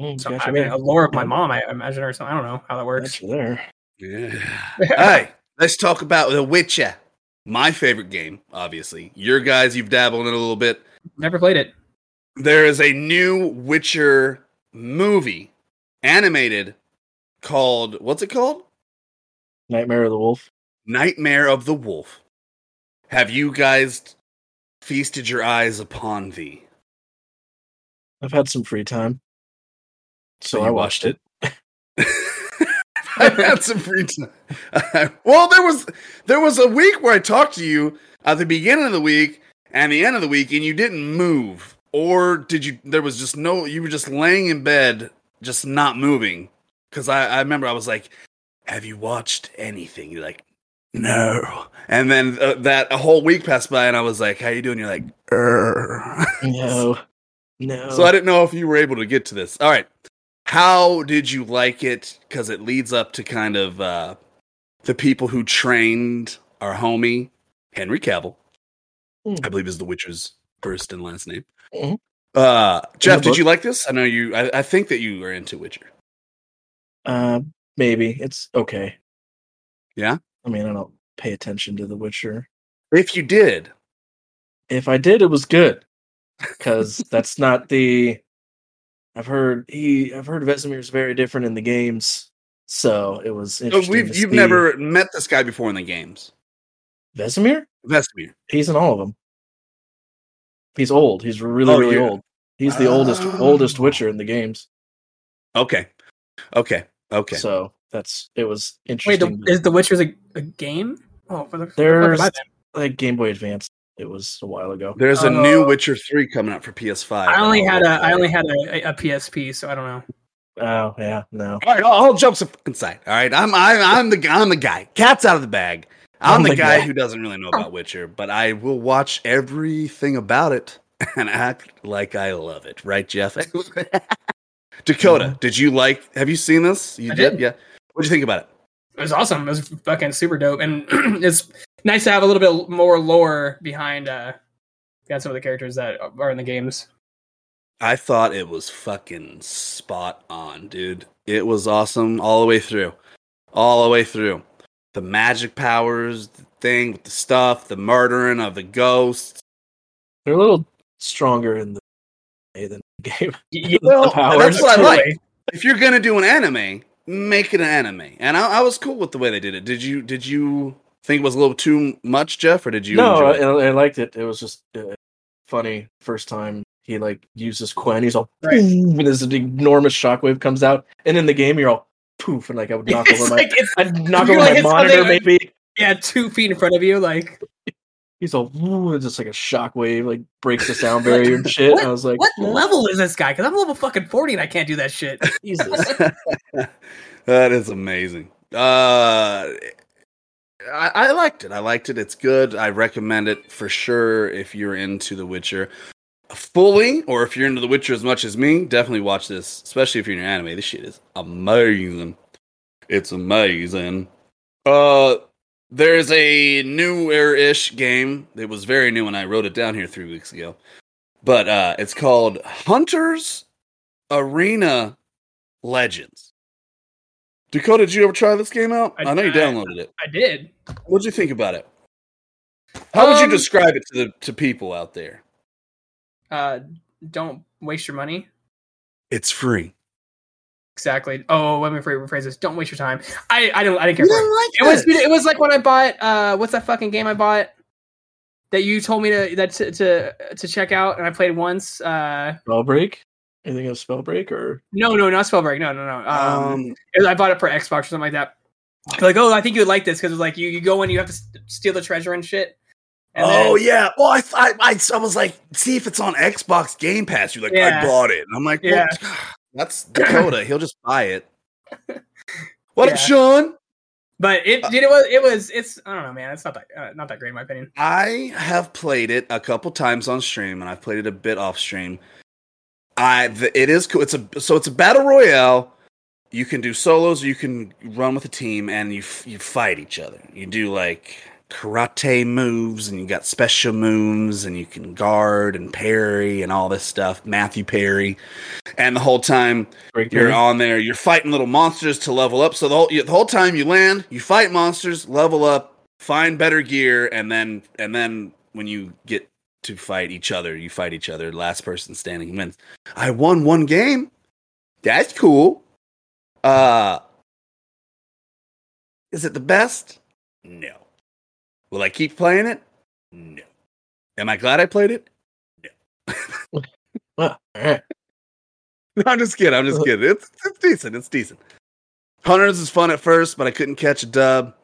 Speaker 2: Mm,
Speaker 3: So,
Speaker 2: gotcha
Speaker 3: I mean,
Speaker 2: there.
Speaker 3: a lore of my mom, I imagine, or something. I don't know how that works.
Speaker 2: Gotcha there.
Speaker 1: Yeah. hey, let's talk about The Witcher. My favorite game, obviously. Your guys, you've dabbled in it a little bit.
Speaker 3: Never played it.
Speaker 1: There is a new Witcher movie, animated, called what's it called?
Speaker 2: Nightmare of the Wolf.
Speaker 1: Nightmare of the Wolf. Have you guys feasted your eyes upon thee?
Speaker 2: I've had some free time, so,
Speaker 1: you
Speaker 2: I watched it.
Speaker 1: I've had some free time. well, there was there was a week where I talked to you at the beginning of the week and the end of the week, and you didn't move, or did you? There was just no. You were just laying in bed, just not moving. Because I, I remember I was like, "Have you watched anything?" You're like, "No." And then uh, that a whole week passed by, and I was like, "How you doing?" You're like.
Speaker 2: No, no.
Speaker 1: So I didn't know if you were able to get to this. All right. How did you like it? Because it leads up to kind of uh, the people who trained our homie, Henry Cavill.
Speaker 2: Hmm.
Speaker 1: I believe is the Witcher's first and last name.
Speaker 2: Mhm.
Speaker 1: Uh, Jeff, did you like this? I know you, I, I think that you are into Witcher.
Speaker 2: Uh, maybe it's okay.
Speaker 1: Yeah?
Speaker 2: I mean, I don't pay attention to The Witcher.
Speaker 1: If you did,
Speaker 2: If I did, it was good because that's not the. I've heard he. I've heard Vesemir is very different in the games, so it was
Speaker 1: so we've,
Speaker 2: to
Speaker 1: you've
Speaker 2: see.
Speaker 1: never met this guy before in the games.
Speaker 2: Vesemir.
Speaker 1: Vesemir.
Speaker 2: He's in all of them. He's old. He's really,
Speaker 1: Oh,
Speaker 2: really
Speaker 1: yeah.
Speaker 2: old. He's the oldest,
Speaker 1: Oh.
Speaker 2: oldest ah. Witcher in the games.
Speaker 1: Okay. Okay. Okay.
Speaker 2: So that's it was
Speaker 3: Wait,
Speaker 2: interesting.
Speaker 3: the, is The Witcher a, a game? Oh, for the
Speaker 2: There's like Game Boy Advance. It was a while ago.
Speaker 1: There's a
Speaker 3: Uh,
Speaker 1: new Witcher 3 coming out for PS5.
Speaker 3: I, I only had a I only had a, a PSP, so I don't know.
Speaker 2: Oh yeah, no.
Speaker 1: All right, all, all jokes aside. All right, I'm I'm I'm the I'm the guy. Cat's out of the bag. I'm,
Speaker 2: I'm
Speaker 1: the,
Speaker 2: the
Speaker 1: guy,
Speaker 2: guy.
Speaker 1: who doesn't really know about Witcher, but I will watch everything about it and act like I love it. Right, Jeff? Dakota, did you like? Have you seen this? You
Speaker 3: I did.
Speaker 1: Yeah. What'd you think about it?
Speaker 3: It was awesome. It was fucking super dope, and it's nice to have a little bit more lore behind uh behind some of the characters that are in the games.
Speaker 1: I thought it was fucking spot on, dude. It was awesome all the way through. All the way through. The magic powers, the thing with the stuff, the murdering of the ghosts.
Speaker 2: They're a little stronger in the than the game.
Speaker 3: Y-
Speaker 1: Well,
Speaker 2: powers,
Speaker 1: that's what I like. If you're gonna do an anime, make it an anime. And I, I was cool with the way they did it. Did you did you think it was a little too much, Jeff, or did you
Speaker 2: no,
Speaker 1: enjoy
Speaker 2: I,
Speaker 1: it?
Speaker 2: I liked it. It was just uh, funny. First time he like uses Quen, he's all
Speaker 3: Right.
Speaker 2: And this enormous shockwave comes out, and in the game you're all poof, and like I would knock
Speaker 3: It's
Speaker 2: over my,
Speaker 3: like it's
Speaker 2: I'd knock over
Speaker 3: like,
Speaker 2: my monitor
Speaker 3: something-
Speaker 2: maybe.
Speaker 3: yeah, two feet in front of you. Like
Speaker 2: He's all "Woo," just like a shockwave, like breaks the sound barrier and shit.
Speaker 3: What-
Speaker 2: I was like,
Speaker 3: what
Speaker 2: "Yeah,
Speaker 3: level is this guy? Because I'm level fucking forty and I can't do that shit.
Speaker 2: Jesus.
Speaker 1: that is amazing. Uh, I, I liked it. I liked it. It's good. I recommend it for sure if you're into The Witcher fully, or if you're into The Witcher as much as me. Definitely watch this, especially if you're in anime. This shit is amazing. It's amazing. Uh, there's a newer-ish game. It was very new, and I wrote it down here three weeks ago. But uh, it's called Hunters Arena Legends. Dakota, did you ever try this game out? I,
Speaker 3: I-
Speaker 1: know you
Speaker 3: I-
Speaker 1: downloaded it.
Speaker 3: I did.
Speaker 1: What did you think about it? How would you
Speaker 3: Um,
Speaker 1: describe it to the to people out there?
Speaker 3: Uh, don't waste your money.
Speaker 1: It's free.
Speaker 3: Exactly. Oh, let me rephrase rephrase this. Don't waste your time. I I don't I didn't care
Speaker 1: You
Speaker 3: for it.
Speaker 1: didn't like
Speaker 3: It was it was like when I bought uh what's that fucking game I bought that you told me to that to to, to check out and I played once. Uh
Speaker 2: Spellbreak? Anything of Spellbreak or
Speaker 3: no no not Spellbreak no no no um,
Speaker 1: Um,
Speaker 3: was- I bought it for Xbox or something like that. like, oh, I think you would like this because it's like you, you go in, you have to steal the treasure and shit. And
Speaker 1: oh
Speaker 3: then-
Speaker 1: yeah. Well, I, I I I was like, see if it's on Xbox Game Pass. You're like,
Speaker 3: Yeah.
Speaker 1: I bought it. And I'm like, well,
Speaker 3: Yeah.
Speaker 1: that's Dakota. He'll just buy it. What up, Sean?
Speaker 3: But it,
Speaker 1: Uh,
Speaker 3: dude, it was, it was, it's, I don't know, man. It's not that, uh, not that great in my opinion.
Speaker 1: I have played it a couple times on stream, and I've played it a bit off stream. I it is cool. It's a so it's a battle royale. You can do solos, you can run with a team, and you you fight each other. You do like karate moves, and you got special moves, and you can guard and parry and all this stuff. Matthew Perry, and the whole time
Speaker 2: Break
Speaker 1: you're
Speaker 2: your-
Speaker 1: on there. You're fighting little monsters to level up. So the whole, the whole time you land, you fight monsters, level up, find better gear, and then and then when you get to fight each other, you fight each other. Last person standing wins. I won one game. That's cool. Uh, is it the best? No. Will I keep playing it? No. Am I glad I played it?
Speaker 2: Alright.
Speaker 1: No, I'm just kidding. I'm just kidding. It's it's decent. It's decent. Hunters is fun at first, but I couldn't catch a dub.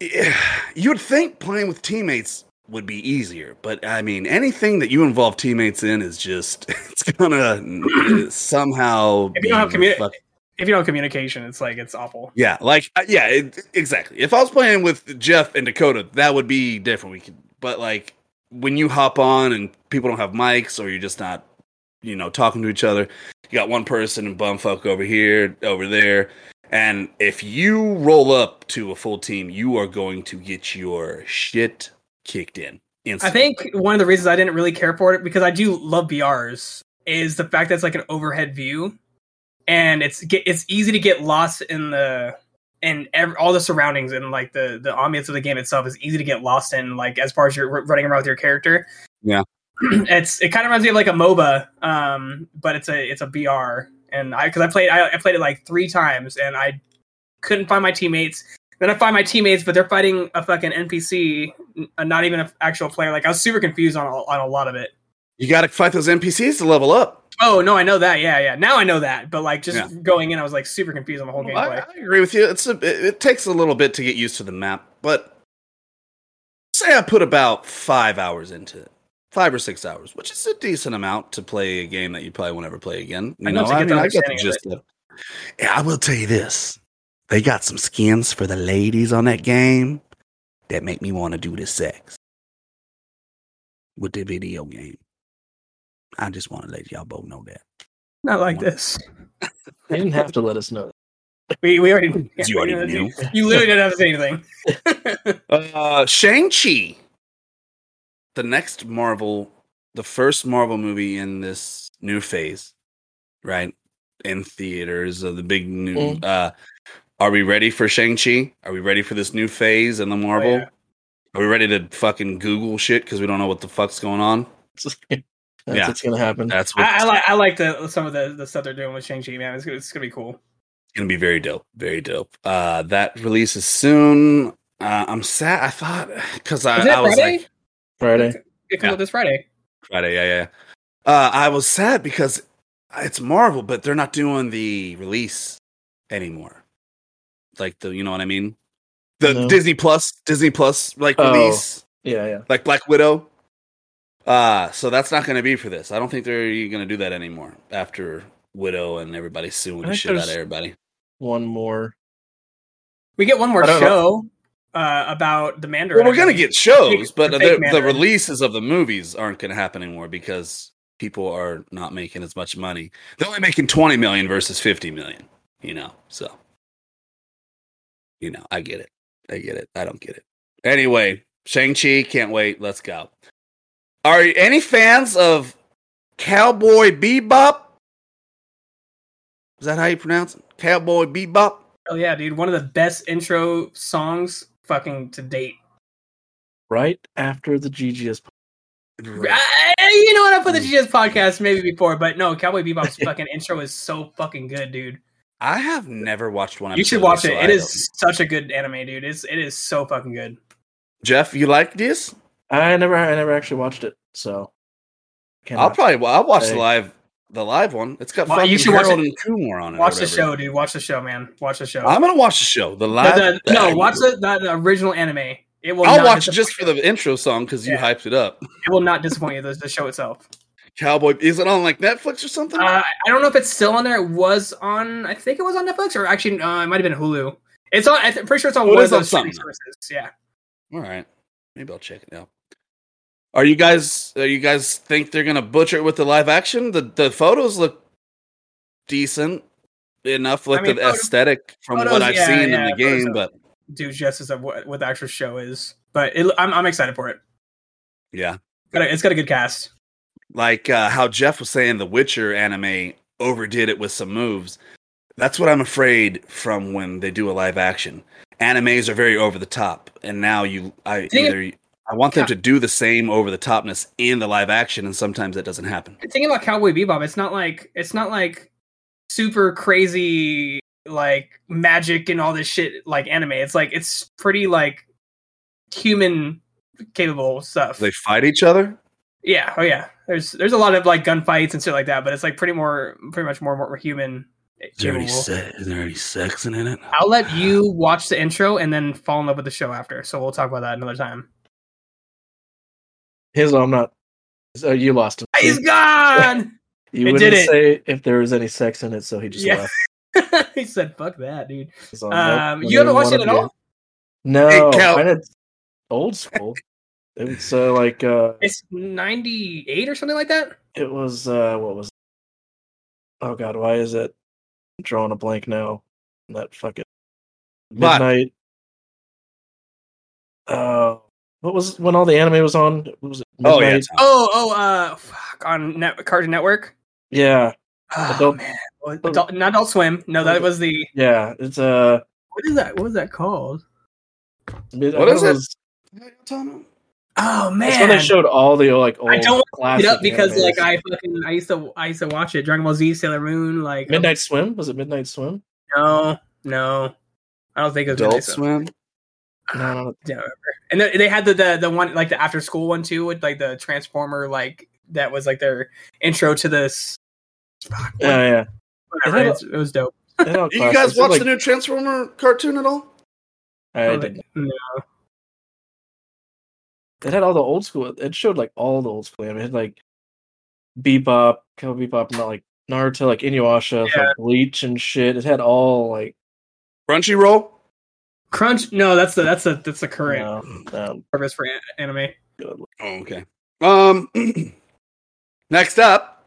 Speaker 1: Yeah, You would think playing with teammates would be easier, but I mean, anything that you involve teammates in is just it's gonna somehow.
Speaker 3: If you don't have communi-
Speaker 1: fuck-
Speaker 3: If you don't have communication, it's like, it's awful.
Speaker 1: yeah, like uh, yeah, it, exactly. If I was playing with Jeff and Dakota, that would be different. We could, but like when you hop on and people don't have mics or you're just not, you know, talking to each other. You got one person and bumfuck over here, over there, and if you roll up to a full team, you are going to get your shit kicked in.
Speaker 3: I think one of the reasons I didn't really care for it because I do love BRs is the fact that it's like an overhead view, and it's get, it's easy to get lost in the and ev- all the surroundings and like the the ambiance of the game itself is easy to get lost in. Like as far as you're running around with your character,
Speaker 1: Yeah.
Speaker 3: it's it kind of reminds me of like a MOBA, um, but it's a it's a BR, and I because I played I, I played it like three times and I couldn't find my teammates. Then I find my teammates, but they're fighting a fucking NPC, not even an actual player. Like I was super confused on a, on a lot of it.
Speaker 1: you got to fight those NPCs to level up.
Speaker 3: Oh no, I know that. Yeah, yeah. Now I know that. But like just
Speaker 1: Yeah.
Speaker 3: going in, I was like super confused on the whole
Speaker 1: Well, I,
Speaker 3: gameplay.
Speaker 1: I agree with you. It's a, it, it takes a little bit to get used to the map, but say I put about five hours into it, five or six hours, which is a decent amount to play a game that you probably won't ever play again. You
Speaker 3: Enough
Speaker 1: know,
Speaker 3: to
Speaker 1: I mean, I get the gist of it. Yeah, I will tell you this: they got some skins for the ladies on that game that make me want to do the sex with the video game. I just want to let y'all both know that.
Speaker 3: Not like this.
Speaker 2: They didn't have to let us know.
Speaker 3: We we already
Speaker 1: You already knew.
Speaker 3: You literally didn't have to say anything.
Speaker 1: Uh, Shang Chi, the next Marvel, the first Marvel movie in this new phase, right? In theaters of the big new.
Speaker 2: Mm.
Speaker 1: Uh, are we ready for Shang Chi? Are we ready for this new phase in the Marvel?
Speaker 3: Oh, yeah.
Speaker 1: Are we ready to fucking Google shit because we don't know what the fuck's going on?
Speaker 2: That's
Speaker 1: Yeah.
Speaker 2: what's gonna happen.
Speaker 1: That's what
Speaker 3: I, I like I like the some of the, the stuff they're doing with Shang Chi. Man, it's, gonna- it's gonna be cool.
Speaker 1: It's gonna be very dope, very dope. Uh, that releases soon. Uh, I'm sad. I thought because I, I was
Speaker 3: Friday?
Speaker 1: like,
Speaker 2: Friday.
Speaker 3: It comes
Speaker 1: Yeah.
Speaker 3: out this Friday.
Speaker 1: Friday, yeah, yeah. Uh, I was sad because it's Marvel, but they're not doing the release anymore. Like the, you know what I mean? The
Speaker 2: No.
Speaker 1: Disney Plus, Disney Plus, like
Speaker 2: Oh.
Speaker 1: release,
Speaker 2: Yeah, yeah.
Speaker 1: like Black Widow. Uh, so that's not going to be for this. I don't think they're going to do that anymore after Widow and everybody suing
Speaker 2: I
Speaker 1: the
Speaker 2: think
Speaker 1: shit out of everybody.
Speaker 2: One more.
Speaker 3: We get one more
Speaker 2: I know.
Speaker 3: show uh, about the Mandarin.
Speaker 1: Well, we're going to get shows, but
Speaker 3: the
Speaker 1: the, the releases of the movies aren't going to happen anymore because people are not making as much money. They're only making 20 million versus 50 million, you know. So, you know, I get it. I get it. I don't get it. Anyway, Shang-Chi, can't wait. Let's go. Are you any fans of Cowboy Bebop? Is that how you pronounce it? Cowboy Bebop?
Speaker 3: Oh yeah, dude, one of the best intro songs fucking to date.
Speaker 2: Right after the GGS.
Speaker 3: I- you know what? I put the mm. GGS podcast maybe before, but no, Cowboy Bebop's fucking intro is so fucking good, dude.
Speaker 1: I have never watched one.
Speaker 3: You should
Speaker 1: episode,
Speaker 3: watch
Speaker 1: so
Speaker 3: it.
Speaker 1: I
Speaker 3: It is
Speaker 1: don't-
Speaker 3: such a good anime, dude. It's it is so fucking good.
Speaker 1: Jeff, you like this?
Speaker 2: I never, I never actually watched it, so.
Speaker 1: I'll probably I'll watch the live the live one. It's got
Speaker 3: Well,
Speaker 1: fucking
Speaker 3: you should watch it.
Speaker 1: and Kumar on it.
Speaker 3: Watch the show, dude. Watch the show, man. Watch the show.
Speaker 1: I'm gonna watch the show. The
Speaker 3: The-
Speaker 1: live.
Speaker 3: the- no, watch the, the, the original anime. It will.
Speaker 1: I'll
Speaker 3: not
Speaker 1: watch it just for the intro song because you
Speaker 3: Yeah.
Speaker 1: hyped it up.
Speaker 3: It will not disappoint you. The, the show itself.
Speaker 1: Cowboy, is it on like Netflix or something?
Speaker 3: Uh, I don't know if it's still on there. It was on. I think it was on Netflix, or actually, uh, it might have been Hulu. It's on. I'm pretty sure it's on
Speaker 1: Oh,
Speaker 3: one of those streaming services. Yeah.
Speaker 1: All right, maybe I'll check it out. Are you guys? Are you guys think they're gonna butcher it with the live action? The the photos look decent enough with
Speaker 3: I mean,
Speaker 1: the
Speaker 3: photo-
Speaker 1: aesthetic from
Speaker 3: photos,
Speaker 1: what I've
Speaker 3: yeah,
Speaker 1: seen
Speaker 3: yeah,
Speaker 1: in the game, but
Speaker 3: Do justice of what, what the actual show is, but it, I'm I'm excited for it.
Speaker 1: yeah,
Speaker 3: it's got a good cast.
Speaker 1: Like uh, how Jeff was saying, the Witcher anime overdid it with some moves. That's what I'm afraid from when they do a live action. Animes are very over the top, and now you, I either I want them to do the same over the topness in the live action, and sometimes that doesn't happen.
Speaker 3: Thinking about Cowboy Bebop, it's not like it's not like super crazy like magic and all this shit like anime. It's like it's pretty like human capable stuff.
Speaker 1: They fight each other.
Speaker 3: Yeah, oh yeah. There's there's a lot of like gunfights and shit like that, but it's like pretty more pretty much more more human.
Speaker 1: Is there any se- is there any sex in it?
Speaker 3: I'll let you watch the intro and then fall in love with the show after. So we'll talk about that another time.
Speaker 2: His, I'm not. So you lost him.
Speaker 3: He's gone.
Speaker 2: You
Speaker 3: it
Speaker 2: wouldn't
Speaker 3: did it.
Speaker 2: say if there was any sex in it, so he just
Speaker 3: Yeah.
Speaker 2: left.
Speaker 3: he said, "Fuck that, dude."
Speaker 2: He's all,
Speaker 3: Um,
Speaker 2: nope,
Speaker 3: you haven't
Speaker 2: don't
Speaker 3: watched it at all?
Speaker 2: No,
Speaker 1: Hey, Cal-
Speaker 2: old school. It's uh, like uh,
Speaker 3: It's ninety eight or something like that.
Speaker 2: it was uh, what was? Oh God, why is it I'm drawing a blank now? That fucking
Speaker 1: What?
Speaker 2: midnight. Uh, what was when all the anime was on? Was it?
Speaker 1: Oh yeah,
Speaker 3: Oh, oh, uh, fuck on Net- Cartoon Network.
Speaker 2: yeah,
Speaker 3: Oh,
Speaker 2: Adult-
Speaker 3: man, Adult, not Adult Swim. No, that was the
Speaker 2: yeah. It's uh,
Speaker 3: what is that? What was that called?
Speaker 2: mid- I
Speaker 1: What
Speaker 2: thought
Speaker 1: is it?
Speaker 2: was-
Speaker 3: Oh
Speaker 2: It's
Speaker 3: man,
Speaker 2: when they showed all the like old
Speaker 3: I don't Look
Speaker 2: classic
Speaker 3: it up because
Speaker 2: animes.
Speaker 3: like I fucking I used to I used to watch it. Dragon Ball Z, Sailor Moon, like um
Speaker 2: Midnight Swim was it Midnight Swim?
Speaker 3: No, no, I don't think it was
Speaker 1: Adult
Speaker 3: Midnight Swim.
Speaker 1: Swim.
Speaker 2: No, no, no.
Speaker 3: Yeah, whatever. And they, they had the, the the one like the after school one too with like the Transformer like that was like their intro to this. Fuck, oh,
Speaker 2: yeah, yeah.
Speaker 3: whatever.
Speaker 2: It had a-
Speaker 3: It's- it was dope.
Speaker 2: They had all
Speaker 1: Do you guys
Speaker 2: classics.
Speaker 1: watch
Speaker 2: Like,
Speaker 1: the new Transformer cartoon at all?
Speaker 2: I didn't.
Speaker 3: No.
Speaker 2: It had all the old school. It showed like all the old school. anime. It had like Bebop, Cowboy Bebop, not like Naruto, like Inuyasha,
Speaker 3: Yeah.
Speaker 2: like Bleach and shit. It had all like
Speaker 1: Crunchyroll.
Speaker 3: Crunch. No, that's the that's the that's the current
Speaker 2: no, no,
Speaker 3: purpose for anime.
Speaker 2: good.
Speaker 1: Oh, okay. Um. next up,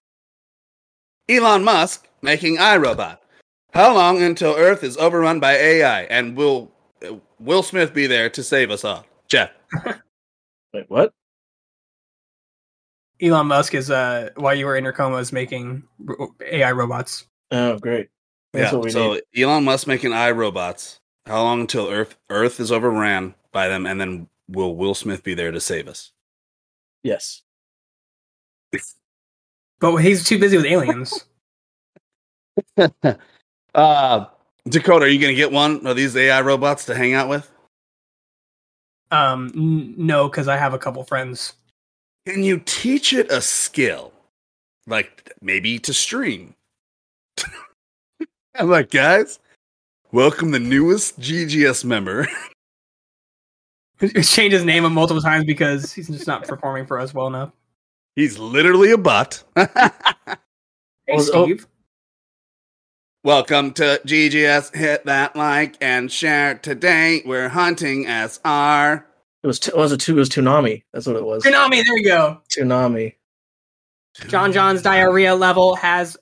Speaker 1: Elon Musk making iRobot. How long until Earth is overrun by AI, and will uh, Will Smith be there to save us all? Jeff.
Speaker 2: Wait, what?
Speaker 3: Elon Musk is uh while you were in your coma is making AI robots.
Speaker 2: Oh, great. That's
Speaker 1: yeah.
Speaker 2: what we
Speaker 1: so
Speaker 2: need.
Speaker 1: Elon Musk making AI robots. How long until Earth Earth is overran by them, and then will Will Smith be there to save us?
Speaker 2: Yes.
Speaker 3: But he's too busy with aliens.
Speaker 1: Uh, Dakota, are you gonna get one of these AI robots to hang out with?
Speaker 3: Um, n- no, because I have a couple friends.
Speaker 1: Can you teach it a skill? Like maybe to stream? I'm like, guys, welcome the newest GGS member.
Speaker 3: He's changed his name multiple times because he's just not performing for us well enough.
Speaker 1: He's literally a bot.
Speaker 3: Hey,
Speaker 2: Oh, oh.
Speaker 3: Steve.
Speaker 1: Welcome to GGS. Hit that like and share. Today we're hunting SR.
Speaker 2: It was. T- was it? Two. It was Toonami. That's what it was.
Speaker 3: Tsunami, there you go.
Speaker 2: Toonami.
Speaker 3: John John's diarrhea level has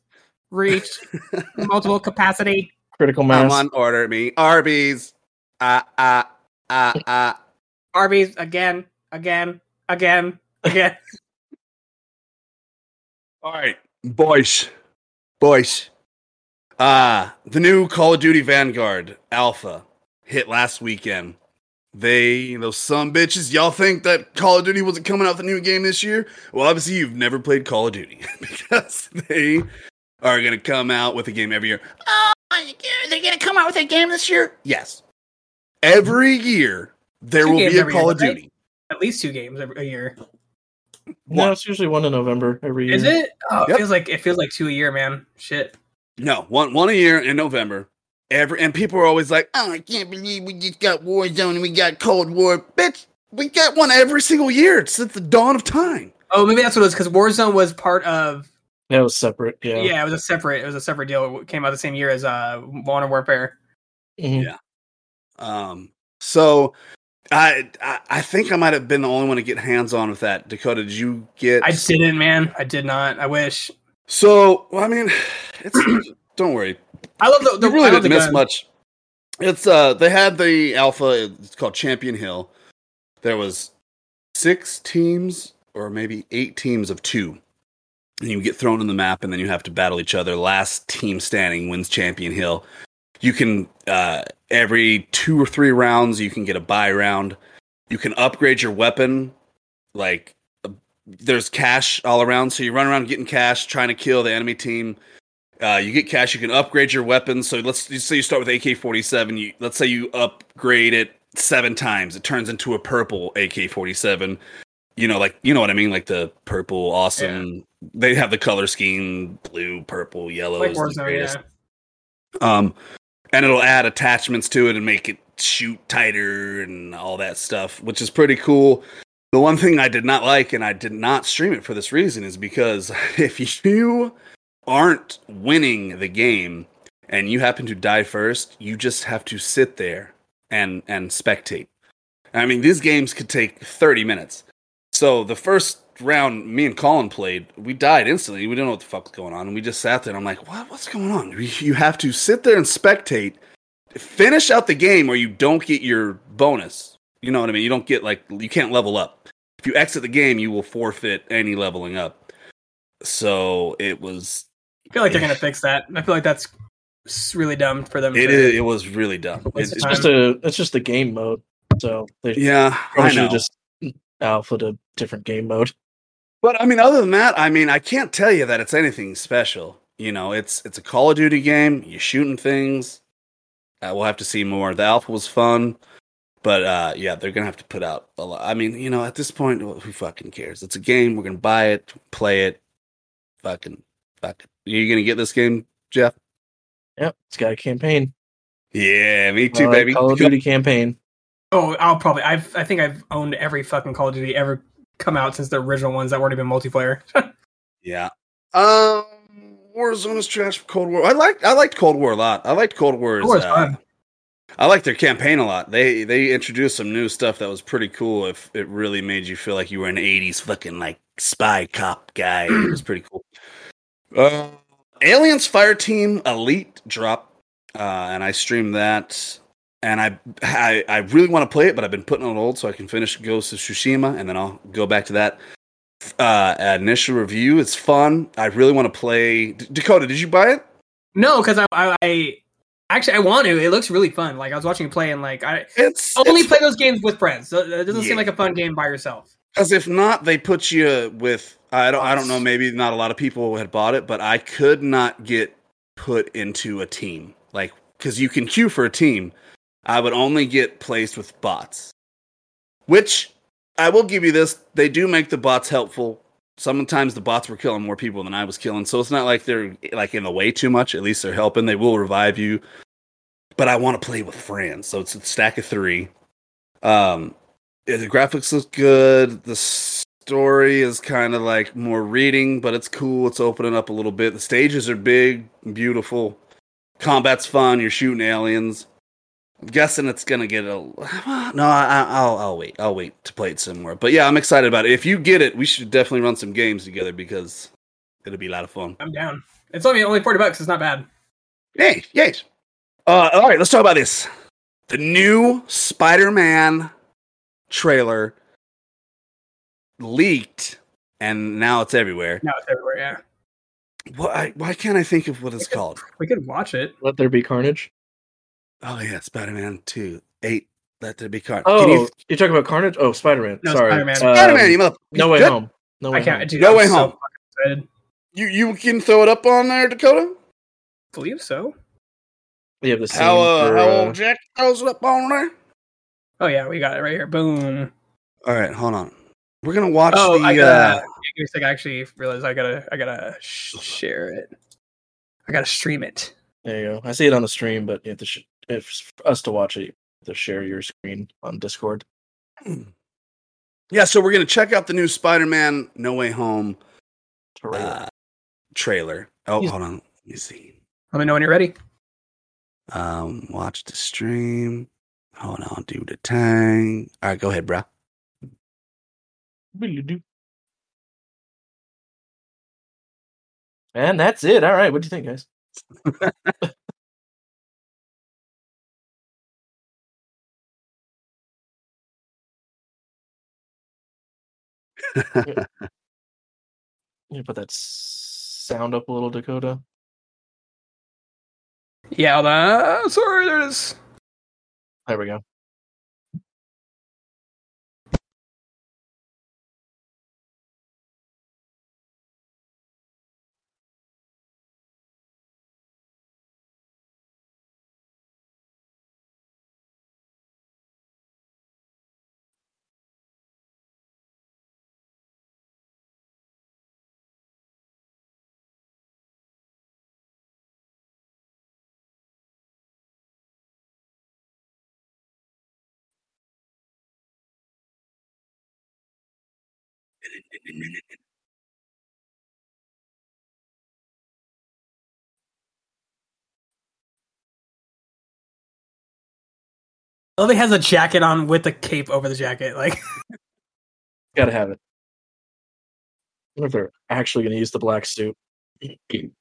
Speaker 3: reached multiple capacity.
Speaker 2: Critical mass.
Speaker 1: Someone order me Arby's. Ah ah ah ah.
Speaker 3: Arby's again, again, again, again.
Speaker 1: All right, boys, boys. Uh the new Call of Duty Vanguard Alpha hit last weekend. They, you know, some bitches, y'all think that Call of Duty wasn't coming out with a new game this year? Well, obviously you've never played Call of Duty because they are gonna come out with a game every year. Oh, they're gonna come out with a game this year? Yes. Every year there
Speaker 3: Two
Speaker 1: will be a Call
Speaker 3: year,
Speaker 1: of
Speaker 3: right?
Speaker 1: Duty.
Speaker 3: At least two games a a year.
Speaker 2: No,
Speaker 1: One.
Speaker 2: it's usually one in November every year.
Speaker 3: Is it? Oh, it
Speaker 1: Yep.
Speaker 3: feels like it feels like two a year, man. Shit.
Speaker 1: No, one one a year in November. Every and people are always like, "Oh, I can't believe we just got Warzone and we got Cold War." Bitch, we got one every single year since the dawn of time.
Speaker 3: Oh, maybe that's what it was because Warzone was part of.
Speaker 2: That was separate. Yeah.
Speaker 3: Yeah. it was a separate. It was a separate deal. It came out the same year as uh Modern Warfare.
Speaker 2: Mhm.
Speaker 1: Yeah. Um, so I, I I think I might have been the only one to get hands on with that. Dakota, did you get?
Speaker 3: I didn't, man. I did not. I wish.
Speaker 1: So well, I mean, it's don't worry.
Speaker 3: I love the. the
Speaker 1: You really
Speaker 3: I
Speaker 1: didn't miss much. It's uh, they had the alpha. It's called Champion Hill. There was six teams, or maybe eight teams of two, and you get thrown in the map, and then you have to battle each other. Last team standing wins Champion Hill. You can uh, every two or three rounds, you can get a buy round. You can upgrade your weapon, like there's cash all around, so you run around getting cash, trying to kill the enemy team. Uh, you get cash. You can upgrade your weapons. So let's say you start with AK forty seven. You let's say you upgrade it seven times. It turns into a purple AK forty seven. You know, like you know what I mean, like the purple, awesome. They have the color scheme: blue, purple, yellow.
Speaker 3: Like
Speaker 1: is the
Speaker 3: Warzone,
Speaker 1: greatest.
Speaker 3: yeah.
Speaker 1: Um, and it'll add attachments to it and make it shoot tighter and all that stuff, which is pretty cool. The one thing I did not like, and I did not stream it for this reason, is because if you aren't winning the game and you happen to die first, you just have to sit there and and spectate. I mean, these games could take 30 minutes. So the first round me and Colin played, we died instantly. We didn't know what the fuck was going on. And we just sat there and I'm like, what, what's going on? You have to sit there and spectate, finish out the game or you don't get your bonus. You know what I mean? You don't get like, you can't level up. If you exit the game, you will forfeit any leveling up. So it was,
Speaker 3: I feel like they're gonna fix that. I feel like that's really dumb for them.
Speaker 1: it
Speaker 3: to,
Speaker 1: is, it was really dumb.
Speaker 3: Waste
Speaker 1: It-
Speaker 2: It's just a it's just a game mode. So they
Speaker 1: yeah,
Speaker 2: probably
Speaker 1: I
Speaker 2: should
Speaker 1: know.
Speaker 2: just alpha to different game mode.
Speaker 1: But I mean, other than that, I mean, I can't tell you that it's anything special. You know, it's it's a Call of Duty game. You're shooting things. Uh, we'll have to see more. The alpha was fun, but uh, yeah, they're gonna have to put out a lot. I mean, you know, at this point, who fucking cares? It's a game. We're gonna buy it, play it. Fucking, fuck it. You gonna get this game, Jeff?
Speaker 2: Yep, it's got a campaign.
Speaker 1: Yeah, me too,
Speaker 2: I like
Speaker 1: baby.
Speaker 2: Call of Duty campaign.
Speaker 3: Oh, I'll probably. I've. I think I've owned every fucking Call of Duty ever come out since the original ones that weren't even multiplayer.
Speaker 1: Yeah. Um, Warzone is trash for Cold War. I liked I liked Cold War a lot. I liked Cold War's.
Speaker 3: War is
Speaker 1: uh,
Speaker 3: fun.
Speaker 1: I like their campaign a lot. They they introduced some new stuff that was pretty cool. If it really made you feel like you were an '80s fucking like spy cop guy, it was pretty cool. Uh, Aliens Fire Team Elite drop, uh, and I streamed that. And I, I I really want to play it, but I've been putting on hold so I can finish Ghost of Tsushima, and then I'll go back to that. Uh, initial review, it's fun. I really want to play. D- Dakota, did you buy it?
Speaker 3: No, because I, I, I actually I want to. It looks really fun. Like I was watching you play, and like I
Speaker 1: It's
Speaker 3: only
Speaker 1: it's
Speaker 3: play those games with friends. So it doesn't
Speaker 1: Yeah.
Speaker 3: seem like a fun game by yourself.
Speaker 1: Because if not, they put you with I don't I don't know. Maybe not a lot of people had bought it, but I could not get put into a team. Like because you can queue for a team, I would only get placed with bots. Which I will give you this: they do make the bots helpful. Sometimes the bots were killing more people than I was killing, so it's not like they're like in the way too much. At least they're helping. They will revive you. But I want to play with friends, so it's a stack of three. Um, yeah, the graphics look good. The story is kind of like more reading, but it's cool. It's opening up a little bit. The stages are big, beautiful. Combat's fun. You're shooting aliens. I'm guessing it's gonna get a no. I, I'll I'll wait. I'll wait to play it some more. But yeah, I'm excited about it. If you get it, we should definitely run some games together because it'll be a lot of fun.
Speaker 3: I'm down. It's only only forty bucks. It's not bad.
Speaker 1: Yay! Yay! Uh, all right, let's talk about this. The new Spider-Man trailer leaked, and now it's everywhere.
Speaker 3: Now it's everywhere. Yeah,
Speaker 1: Why? Why can't I think of what it's called?
Speaker 3: we could watch it.
Speaker 2: Let there be carnage.
Speaker 1: Oh yeah, Spider-Man Two Eight. Let there be car.
Speaker 2: Oh,
Speaker 1: Can
Speaker 2: you...
Speaker 1: you,
Speaker 2: are talking about Carnage? Oh, Spider Man.
Speaker 3: No,
Speaker 2: Sorry,
Speaker 3: Spider-Man.
Speaker 2: Um,
Speaker 1: Spider-Man, you mother.
Speaker 2: No way
Speaker 1: Good.
Speaker 2: home. No way
Speaker 3: I can't.
Speaker 2: home.
Speaker 3: Dude,
Speaker 1: No
Speaker 3: I'm
Speaker 1: way
Speaker 3: so
Speaker 1: home. You you can throw it up on there, Dakota.
Speaker 3: Believe so.
Speaker 2: We have the scene
Speaker 1: How uh,
Speaker 2: for,
Speaker 1: how
Speaker 2: uh,
Speaker 1: old Jack throws it up on there?
Speaker 3: Oh yeah, we got it right here. Boom.
Speaker 1: All right, hold on. We're gonna watch
Speaker 3: Oh,
Speaker 1: the.
Speaker 3: I gotta,
Speaker 1: uh,
Speaker 3: give me a second. I actually realized I gotta, I gotta sh- share it. I gotta stream it.
Speaker 2: There you go. I see it on the stream, but you have to sh- if for us to watch it, to share your screen on Discord.
Speaker 1: yeah, so we're gonna check out the new Spider-Man No Way Home
Speaker 2: Trailer.
Speaker 1: uh, trailer. Oh,
Speaker 2: He's-
Speaker 1: hold on. Let me see.
Speaker 3: Let me know when you're ready.
Speaker 1: Um, watch the stream. Hold on, do the tang. All right, go ahead, bro.
Speaker 2: And that's it. All right. What do you think, guys? You put that sound up a little, Dakota.
Speaker 3: Yeah, hold on. sorry, there it is.
Speaker 2: There we go.
Speaker 3: He has a jacket on with a cape over the jacket. Like,
Speaker 2: Gotta have it. If they're actually to use the black suit.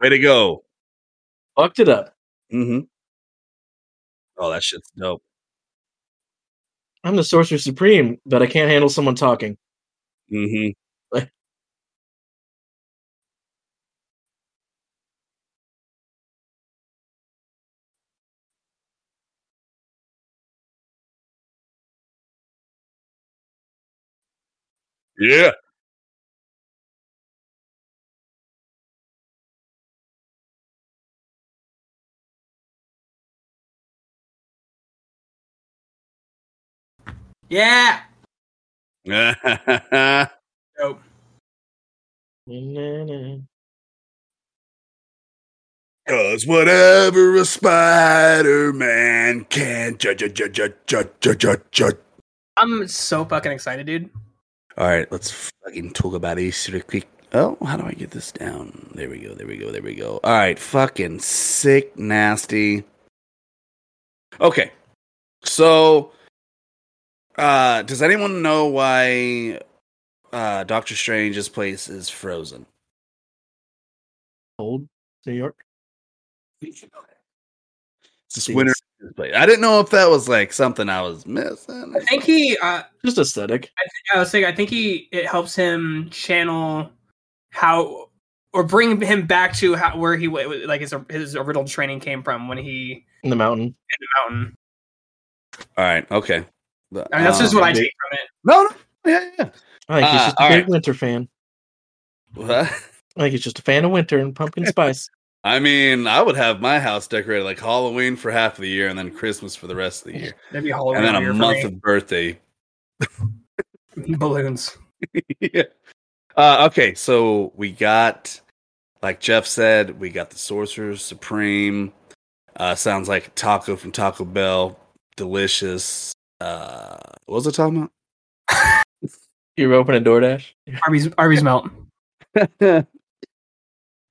Speaker 1: Way to go.
Speaker 2: Fucked it up.
Speaker 1: Mm-hmm. Oh, that shit's dope.
Speaker 2: I'm the Sorcerer Supreme, but I can't handle someone talking.
Speaker 1: Mm-hmm. Yeah.
Speaker 3: Yeah.
Speaker 1: Nope.
Speaker 3: Cause
Speaker 1: whatever a Spider-Man can. Ju- ju- ju- ju- ju- ju- ju- ju-
Speaker 3: I'm so fucking excited, dude.
Speaker 1: All right, let's fucking talk about this real quick. Oh, how do I get this down? There we go. There we go. There we go. All right, fucking sick, nasty. Okay, so, uh, does anyone know why uh, Doctor Strange's place is frozen?
Speaker 2: Old New York.
Speaker 1: It's this winter place. I didn't know if that was like something I was missing.
Speaker 3: I think he. Uh,
Speaker 2: Just aesthetic.
Speaker 3: I was saying. I think he. It helps him channel how or bring him back to how where he wa- like his his original training came from when he
Speaker 2: In the mountain.
Speaker 3: in the mountain.
Speaker 1: All right, okay.
Speaker 3: I mean, that's just
Speaker 1: Um,
Speaker 3: what I take from it.
Speaker 1: No, no, yeah, yeah.
Speaker 2: I think he's
Speaker 1: Uh,
Speaker 2: just a
Speaker 1: all
Speaker 2: big
Speaker 1: right.
Speaker 2: winter fan.
Speaker 1: What?
Speaker 2: I think he's just a fan of winter and pumpkin spice.
Speaker 1: I mean, I would have my house decorated like Halloween for half of the year and then Christmas for the rest of the year.
Speaker 3: That'd be Halloween
Speaker 1: And then a month of birthday.
Speaker 3: balloons.
Speaker 1: yeah. Uh, okay, so we got, like Jeff said, we got the Sorcerer Supreme. Uh, sounds like taco from Taco Bell. Delicious. Uh, what was it talking about?
Speaker 2: You're opening DoorDash.
Speaker 3: Arby's Arby's melt.
Speaker 1: uh,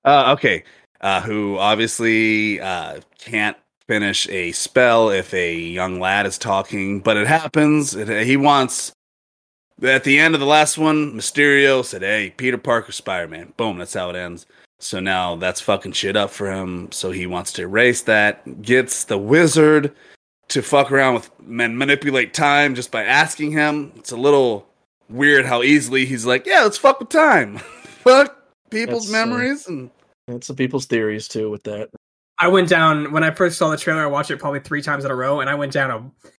Speaker 1: okay. Uh, who obviously uh, can't finish a spell if a young lad is talking, but it happens. It, he wants At the end of the last one, Mysterio said, "Hey, Peter Parker, Spider-Man." Boom, that's how it ends. So now that's fucking shit up for him. So he wants to erase that. Gets the wizard to fuck around with and manipulate time just by asking him. It's a little weird how easily he's like, "Yeah, let's fuck with time, fuck people's
Speaker 2: That's, uh,
Speaker 1: memories." and
Speaker 2: And some people's theories too with that.
Speaker 3: I went down when I first saw the trailer. I watched it probably three times in a row, and I went down a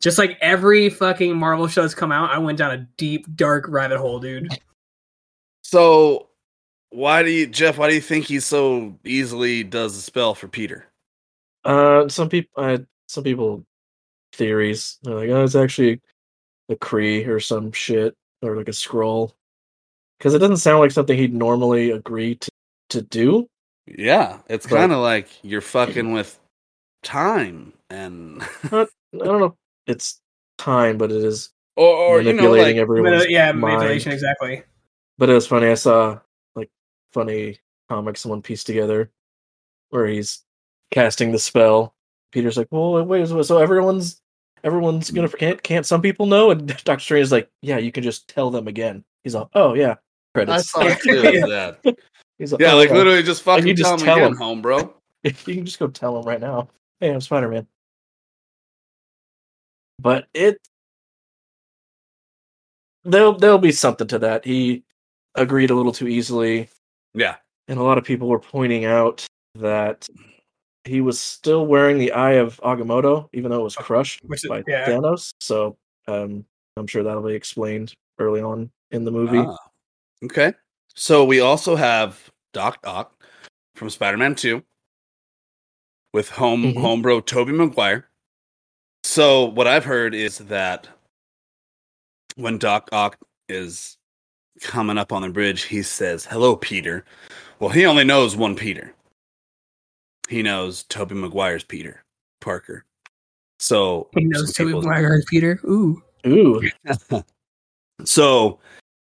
Speaker 3: just like every fucking Marvel show that's come out. I went down a deep, dark rabbit hole, dude.
Speaker 1: so, why do you, Jeff? Why do you think he so easily does the spell for Peter?
Speaker 2: Uh, some people, uh, some people theories. They're like, oh, it's actually a Kree or some shit, or like a Skrull, because it doesn't sound like something he'd normally agree to to do.
Speaker 1: Yeah, it's kind of like you're fucking with time and
Speaker 2: I don't know. It's time, but it is
Speaker 1: or, or you know
Speaker 2: manipulating
Speaker 1: like
Speaker 2: everyone's
Speaker 3: yeah,
Speaker 2: mind.
Speaker 3: manipulation, exactly.
Speaker 2: But it was funny. I saw like funny comics someone pieced together where he's casting the spell. Peter's like, "Well, wait, so so everyone's everyone's gonna mm. can't can't some people know?" And Doctor Strange is like, "Yeah, you can just tell them again." He's like, "Oh yeah,
Speaker 1: I saw it too. Yeah,
Speaker 2: He's like,
Speaker 1: yeah,
Speaker 2: "Oh,
Speaker 1: like literally just fucking
Speaker 2: you just
Speaker 1: tell him
Speaker 2: tell him.
Speaker 1: home, bro.
Speaker 2: you can just go tell him right now. Hey, I'm Spider Man. But it there'll there'll be something to that. He agreed a little too easily,
Speaker 1: Yeah,
Speaker 2: and a lot of people were pointing out that he was still wearing the Eye of Agamotto, even though it was crushed
Speaker 3: Which is-
Speaker 2: by
Speaker 3: yeah.
Speaker 2: Thanos. So um, I'm sure that'll be explained early on in the movie.
Speaker 1: Ah, okay. So we also have Doc Ock from Spider-Man Two with home
Speaker 2: Mhm.
Speaker 1: homebro Tobey Maguire. So what I've heard is that when Doc Ock is coming up on the bridge, he says, "Hello, Peter." Well, he only knows one Peter. He knows Tobey Maguire's Peter Parker. So
Speaker 3: He knows
Speaker 1: some
Speaker 3: Tobey
Speaker 1: people-
Speaker 3: Peter. Ooh,
Speaker 2: Ooh,
Speaker 1: So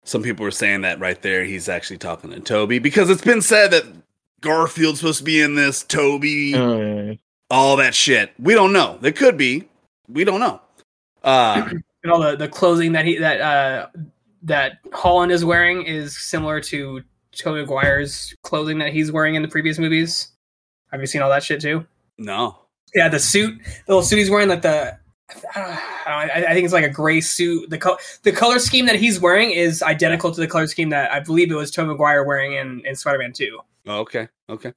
Speaker 1: some people were saying that right there he's actually talking to Tobey because it's been said that Garfield's supposed to be in this, Tobey,
Speaker 2: Oh, yeah, yeah.
Speaker 1: all that shit. We don't know. There could be. We don't know. Uh
Speaker 3: and all the the clothing that he that uh that Holland is wearing is similar to Tobey Maguire's clothing that he's wearing in the previous movies. Have you seen all that shit too?
Speaker 1: no.
Speaker 3: Yeah, the suit, the little suit he's wearing, like the. I, don't know, I, I think it's like a gray suit. The co- the color scheme that he's wearing is identical to the color scheme that I believe it was Tobey Maguire wearing in, in Spider Man Two.
Speaker 1: Oh, okay. Okay.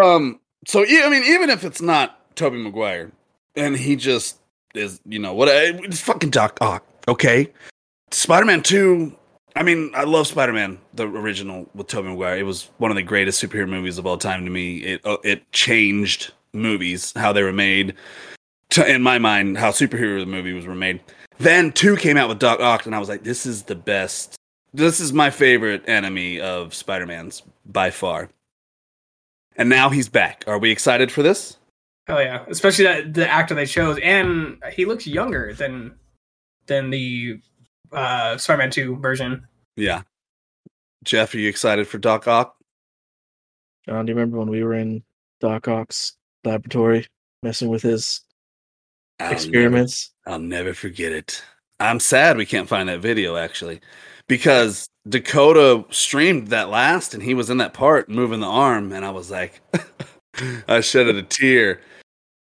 Speaker 1: Um so yeah, I mean even if it's not Tobey Maguire and he just is, you know, what it's fucking Doc Ock, okay? Spider-Man 2 I mean, I love Spider-Man, the original with Tobey Maguire. It was one of the greatest superhero movies of all time to me. It uh, it changed movies, how they were made. To, in my mind, how superhero movies were made. Then two came out with Doc Ock, and I was like, this is the best. This is my favorite enemy of Spider-Man's by far. And now he's back. Are we excited for this?
Speaker 3: Oh yeah, especially that the actor they chose, and he looks younger than than the uh, Spider Man Two version.
Speaker 1: Yeah. Jeff, are you excited for Doc Ock?
Speaker 2: John, do you remember when we were in Doc Ock's laboratory messing with his
Speaker 1: I'll
Speaker 2: experiments?
Speaker 1: Never, I'll never forget it. I'm sad we can't find that video actually, because Dakota streamed that last, and he was in that part moving the arm, and I was like, I shed a tear.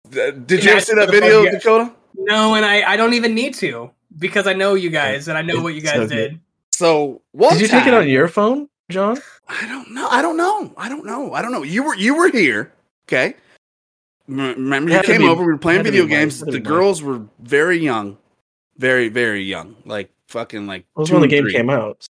Speaker 1: Uh, Did you ever see that video, Dakota?
Speaker 3: No, and I I don't even need to because I know you guys and I know what you guys
Speaker 2: so
Speaker 3: did.
Speaker 1: So what?
Speaker 2: Did you take it on your phone, John?
Speaker 1: I don't know. I don't know. I don't know. I don't know. You were you were here. Okay. Remember you came
Speaker 2: be-
Speaker 1: over. We were playing
Speaker 2: had to be
Speaker 1: video games. The girls were very young, very very young. Like fucking like.
Speaker 2: It was
Speaker 1: two
Speaker 2: when the game
Speaker 1: three.
Speaker 2: came out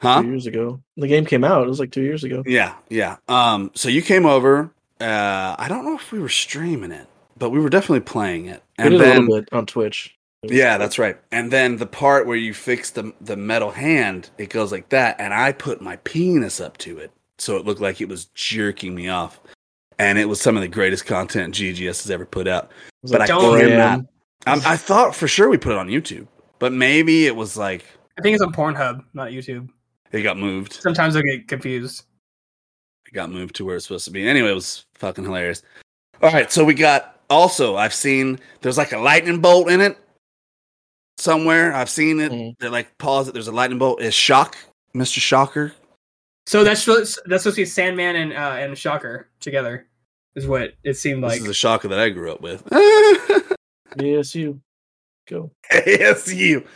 Speaker 1: Huh?
Speaker 2: two years ago. The game came out. It was like two years ago.
Speaker 1: Yeah, yeah. Um. So you came over. Uh. I don't know if we were streaming it, but we were definitely playing it.
Speaker 2: We
Speaker 1: And
Speaker 2: did a little bit on Twitch.
Speaker 1: Yeah, that's right. And then the part where you fix the the metal hand, it goes like that, and I put my penis up to it, so it looked like it was jerking me off. And it was some of the greatest content GGS has ever put out. But
Speaker 2: like
Speaker 1: I
Speaker 2: 4
Speaker 1: cannot-
Speaker 2: a.m.
Speaker 1: Um, I thought for sure we put it on YouTube, but maybe it was like
Speaker 3: I think it's on Pornhub, not YouTube.
Speaker 1: it got moved.
Speaker 3: Sometimes I get confused.
Speaker 1: It got moved to where it's supposed to be. Anyway, it was fucking hilarious. All right, so we got also I've seen there's like a lightning bolt in it. Somewhere. I've seen it.
Speaker 2: Mhm.
Speaker 1: They're like pause it. There's a lightning bolt. Is Shock, Mister Shocker?
Speaker 3: So that's supposed- that's supposed to be Sandman and uh, and Shocker together, is what it seemed like.
Speaker 1: This is the Shocker that I grew up with.
Speaker 2: Yes, you go.
Speaker 1: ASU.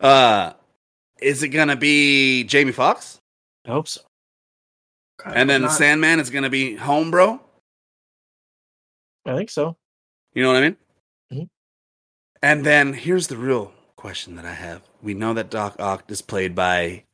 Speaker 1: Uh, is it gonna be Jamie Foxx?
Speaker 2: I hope so.
Speaker 3: God,
Speaker 1: And then
Speaker 3: not-
Speaker 1: Sandman is gonna be Home Bro.
Speaker 2: I think so.
Speaker 1: You know what I mean?
Speaker 2: Mhm.
Speaker 1: And then here's the real question that I have. We know that Doc Ock is played by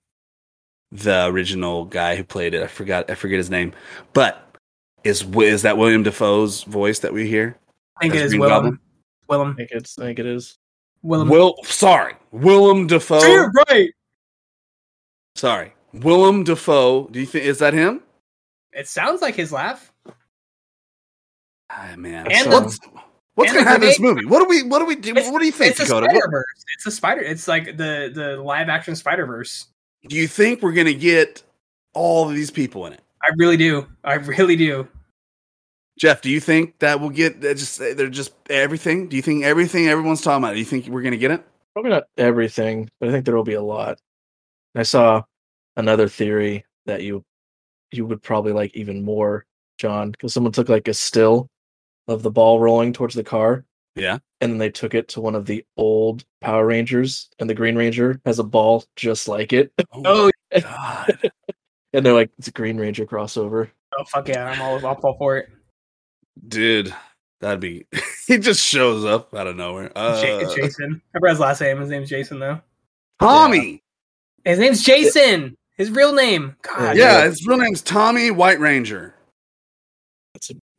Speaker 1: the original guy who played it. I forgot. I forget his name. But is is that William Defoe's voice that we hear?
Speaker 3: I think it
Speaker 1: as
Speaker 3: is
Speaker 1: Green
Speaker 3: Willem.
Speaker 1: Goblin?
Speaker 2: I think it's. I think it is.
Speaker 3: Willem.
Speaker 1: Will sorry, Willem Defoe.
Speaker 3: You're right.
Speaker 1: Sorry, Willem Defoe. Do you think is that him?
Speaker 3: It sounds like his laugh.
Speaker 1: Ah, man,
Speaker 3: And
Speaker 1: what's what's gonna happen in this movie? What do we what do we do?
Speaker 3: It's-
Speaker 1: What do you think,
Speaker 3: It's a
Speaker 1: Dakota?
Speaker 3: Spider
Speaker 1: What-
Speaker 3: Verse. It's a spider. It's like the the live action Spider Verse.
Speaker 1: do you think we're gonna get all of these people in it?
Speaker 3: I really do. I really do.
Speaker 1: Jeff, do you think that we'll get that just they're just everything? Do you think everything everyone's talking about? Do you think we're gonna get it?
Speaker 2: Probably not everything, but I think there will be a lot. I saw another theory that you you would probably like even more, John, because someone took like a still of the ball rolling towards the car,
Speaker 1: Yeah.
Speaker 2: and then they took it to one of the old Power Rangers, and the Green Ranger has a ball just like it,
Speaker 3: Oh,
Speaker 1: God.
Speaker 2: and they're like, it's a Green Ranger crossover.
Speaker 3: oh fuck yeah! I'm all I'll fall for it.
Speaker 1: Dude, that'd be he just shows up out of nowhere. Uh,
Speaker 3: Ja- Jason. I remember his last name. His name's Jason though.
Speaker 1: Tommy.
Speaker 3: His name's Jason. His real name. God.
Speaker 1: Yeah,
Speaker 2: Yeah.
Speaker 1: his real name's Tommy White Ranger.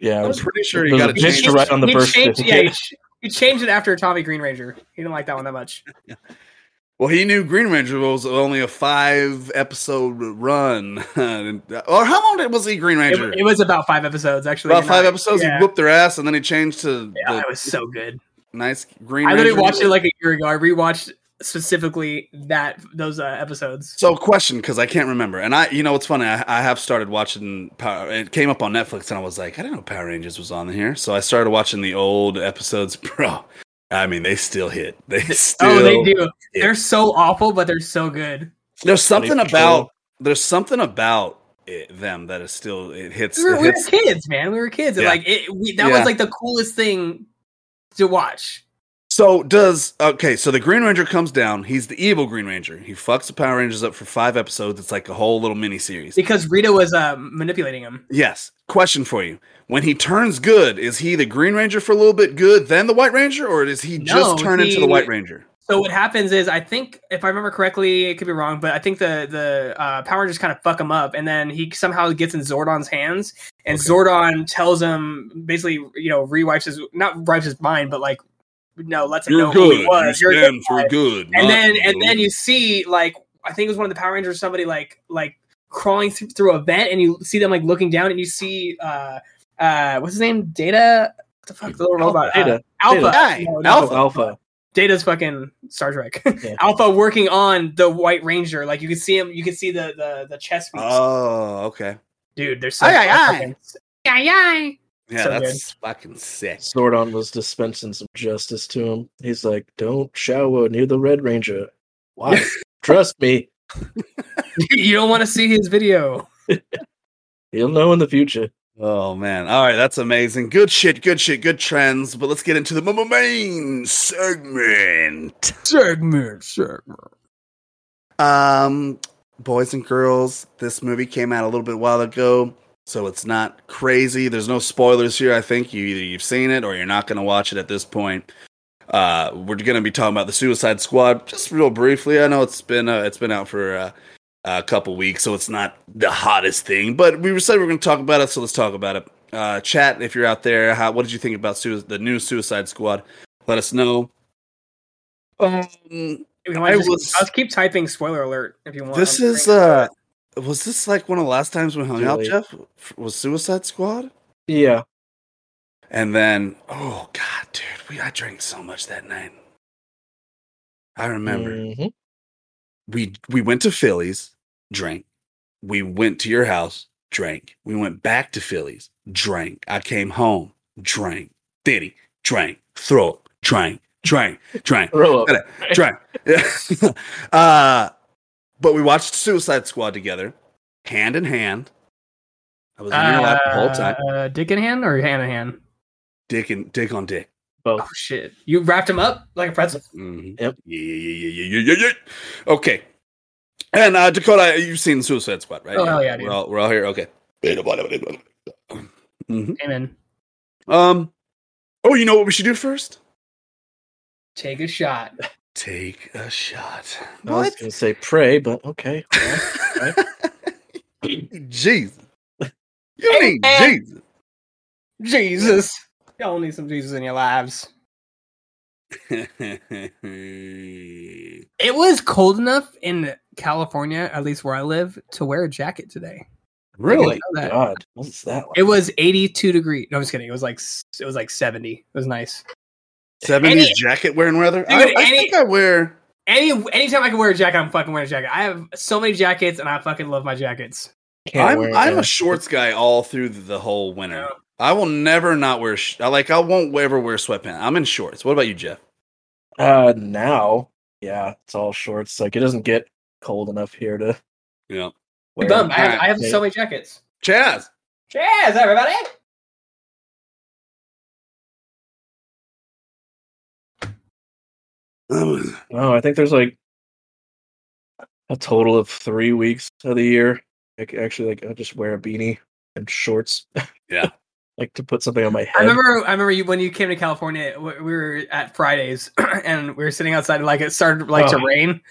Speaker 2: That's a, yeah,
Speaker 1: I'm
Speaker 2: it
Speaker 1: pretty sure you got
Speaker 2: a
Speaker 1: to
Speaker 2: picture
Speaker 1: change.
Speaker 2: right on the
Speaker 3: he
Speaker 2: birth
Speaker 3: changed, yeah, he,
Speaker 2: certificate.
Speaker 3: changed it after Tommy Green Ranger. He didn't like that one that much.
Speaker 1: Well, he knew Green Ranger was only a five episode run. or how long was he Green Ranger?
Speaker 3: it was about five episodes actually.
Speaker 1: About five
Speaker 3: I-
Speaker 1: episodes.
Speaker 3: Yeah,
Speaker 1: He whooped their ass, and then he changed to
Speaker 3: yeah
Speaker 1: the
Speaker 3: it was so good.
Speaker 1: nice Green Ranger
Speaker 3: I
Speaker 1: Ranger.
Speaker 3: literally watched it like a year ago. I rewatched specifically that those uh, episodes.
Speaker 1: So, question, because I can't remember, and I, you know, it's funny. I, I have started watching. Power, it came up on Netflix, and I was like, I didn't know Power Rangers was on here. So I started watching the old episodes. Bro, I mean, they still hit. They still.
Speaker 3: oh, they do.
Speaker 1: yeah.
Speaker 3: They're so awful, but they're so good.
Speaker 1: There's something about. There's something about it, them that is still. It hits.
Speaker 3: We were,
Speaker 1: it
Speaker 3: we were kids, man. We were kids, and like it, we, that
Speaker 1: Yeah.
Speaker 3: was like the coolest thing to watch.
Speaker 1: So does okay? So the Green Ranger comes down. He's the evil Green Ranger. He fucks the Power Rangers up for five episodes. It's like a whole little mini series.
Speaker 3: because Rita was uh, manipulating him.
Speaker 1: Yes. Question for you: When he turns good, is he the Green Ranger for a little bit good, then the White Ranger, or does he
Speaker 3: No,
Speaker 1: just turn into the White Ranger?
Speaker 3: So what happens is, I think if I remember correctly, it could be wrong, but I think the the uh, Power Rangers kind of fuck him up, and then he somehow gets in Zordon's hands, and
Speaker 1: Okay.
Speaker 3: Zordon tells him basically, you know, rewipes his not wipes his mind, but like, no, lets him know who he was.
Speaker 1: You
Speaker 3: You're a good
Speaker 1: stand for good.
Speaker 3: and
Speaker 1: not
Speaker 3: then and then you see like I think it was one of the Power Rangers, somebody like like crawling th- through a vent, and you see them like looking down, and you see uh uh what's his name, Data. What the fuck, the little robot, Uh,
Speaker 2: Data.
Speaker 3: Alpha.
Speaker 1: Data.
Speaker 3: No, no,
Speaker 1: Alpha.
Speaker 2: Alpha.
Speaker 3: Data's fucking Star Trek.
Speaker 2: Yeah.
Speaker 3: Alpha working on the White Ranger. Like you can see him, you can see the the the chest piece.
Speaker 1: Oh, okay.
Speaker 3: Dude, they're so
Speaker 1: Aye, aye, aye.
Speaker 3: Aye, aye.
Speaker 1: Yeah,
Speaker 3: So
Speaker 1: that's fucking sick.
Speaker 2: Zordon was dispensing some justice to him. He's like, "Don't shower near the Red Ranger. Why? Trust me,
Speaker 3: you don't want to see his video.
Speaker 2: he'll know in the future."
Speaker 1: Oh man! All right, that's amazing. Good shit. Good shit. Good trends. But let's get into the m- main segment.
Speaker 3: Segment, segment.
Speaker 1: Um, boys and girls, this movie came out a little bit while ago, so it's not crazy. There's no spoilers here. I think you either you've seen it or you're not going to watch it at this point. Uh, we're going to be talking about the Suicide Squad just real briefly. I know it's been uh, it's been out for uh, a couple weeks, so it's not the hottest thing, but we said we are going to talk about it, so let's talk about it. Uh, chat, if you're out there, how, what did you think about sui- the new Suicide Squad? Let us know. Um, I
Speaker 3: just,
Speaker 1: was-
Speaker 3: I'll keep typing spoiler alert if you want.
Speaker 1: this
Speaker 3: I'm
Speaker 1: is uh was this like one of the last times we hung out, Jeff? Was Suicide Squad?
Speaker 2: Yeah,
Speaker 1: And then oh god, dude, we I drank so much that night. I remember
Speaker 2: Mhm.
Speaker 1: we we went to Phillies, drank. We went to your house, drank. We went back to Phillies, drank. I came home, drank. Diddy, drank. Throw up, drank. trying, trying,
Speaker 2: Throw up.
Speaker 1: Yeah. uh, but we watched Suicide Squad together, hand in hand. I was in your lap the whole time,
Speaker 3: Uh, dick in hand or hand in hand?
Speaker 1: dick and dick on dick.
Speaker 2: Both.
Speaker 3: Oh shit! You wrapped him up like a pretzel.
Speaker 1: Mhm.
Speaker 2: Yep.
Speaker 1: Yeah, yeah, yeah, yeah, yeah, yeah, yeah. Okay. And uh, Dakota, you've seen Suicide Squad, right?
Speaker 3: Oh, hell yeah, dude.
Speaker 1: We're all, we're all here. Okay. Mhm.
Speaker 3: Amen.
Speaker 1: Um. Oh, you know what we should do first?
Speaker 3: Take a shot.
Speaker 1: Take a shot.
Speaker 2: I was gonna say pray, but okay. Well,
Speaker 1: Jesus. You need
Speaker 3: Amen.
Speaker 1: Jesus.
Speaker 3: Jesus. Y'all need some Jesus in your lives. It was cold enough in California, at least where I live, to wear a jacket today.
Speaker 1: really?
Speaker 3: that.
Speaker 2: God, what's that like?
Speaker 3: It was 82 degrees. No, I'm just kidding. It was like it was like 70. It was nice.
Speaker 1: 70s
Speaker 3: Any-
Speaker 1: jacket wearing weather?
Speaker 3: Dude,
Speaker 1: I, I
Speaker 3: any-
Speaker 1: think I wear.
Speaker 3: Any anytime I can wear a jacket, I'm fucking wearing a jacket. I have so many jackets, and I fucking love my jackets.
Speaker 2: Can't
Speaker 1: I'm,
Speaker 2: wear
Speaker 1: I'm
Speaker 2: that.
Speaker 1: a shorts guy all through the whole winter.
Speaker 3: Yeah.
Speaker 1: I will never not wear. Sh- I like. I won't ever wear sweatpants. I'm in shorts. What about you, Jeff?
Speaker 2: Uh, now, yeah, it's all shorts. Like it doesn't get cold enough here to.
Speaker 1: Yeah.
Speaker 2: Wear
Speaker 3: Bum, I have, I have so many jackets.
Speaker 1: Chaz.
Speaker 3: Cheers, everybody.
Speaker 1: Um,
Speaker 2: Oh, I think there's like a total of three weeks of the year. I c- actually like I just wear a beanie and shorts.
Speaker 1: Yeah.
Speaker 2: like to put something on my head.
Speaker 3: I remember, I remember you when you came to California. We were at Fridays, and we were sitting outside. and, Like it started like to
Speaker 2: Oh.
Speaker 3: rain.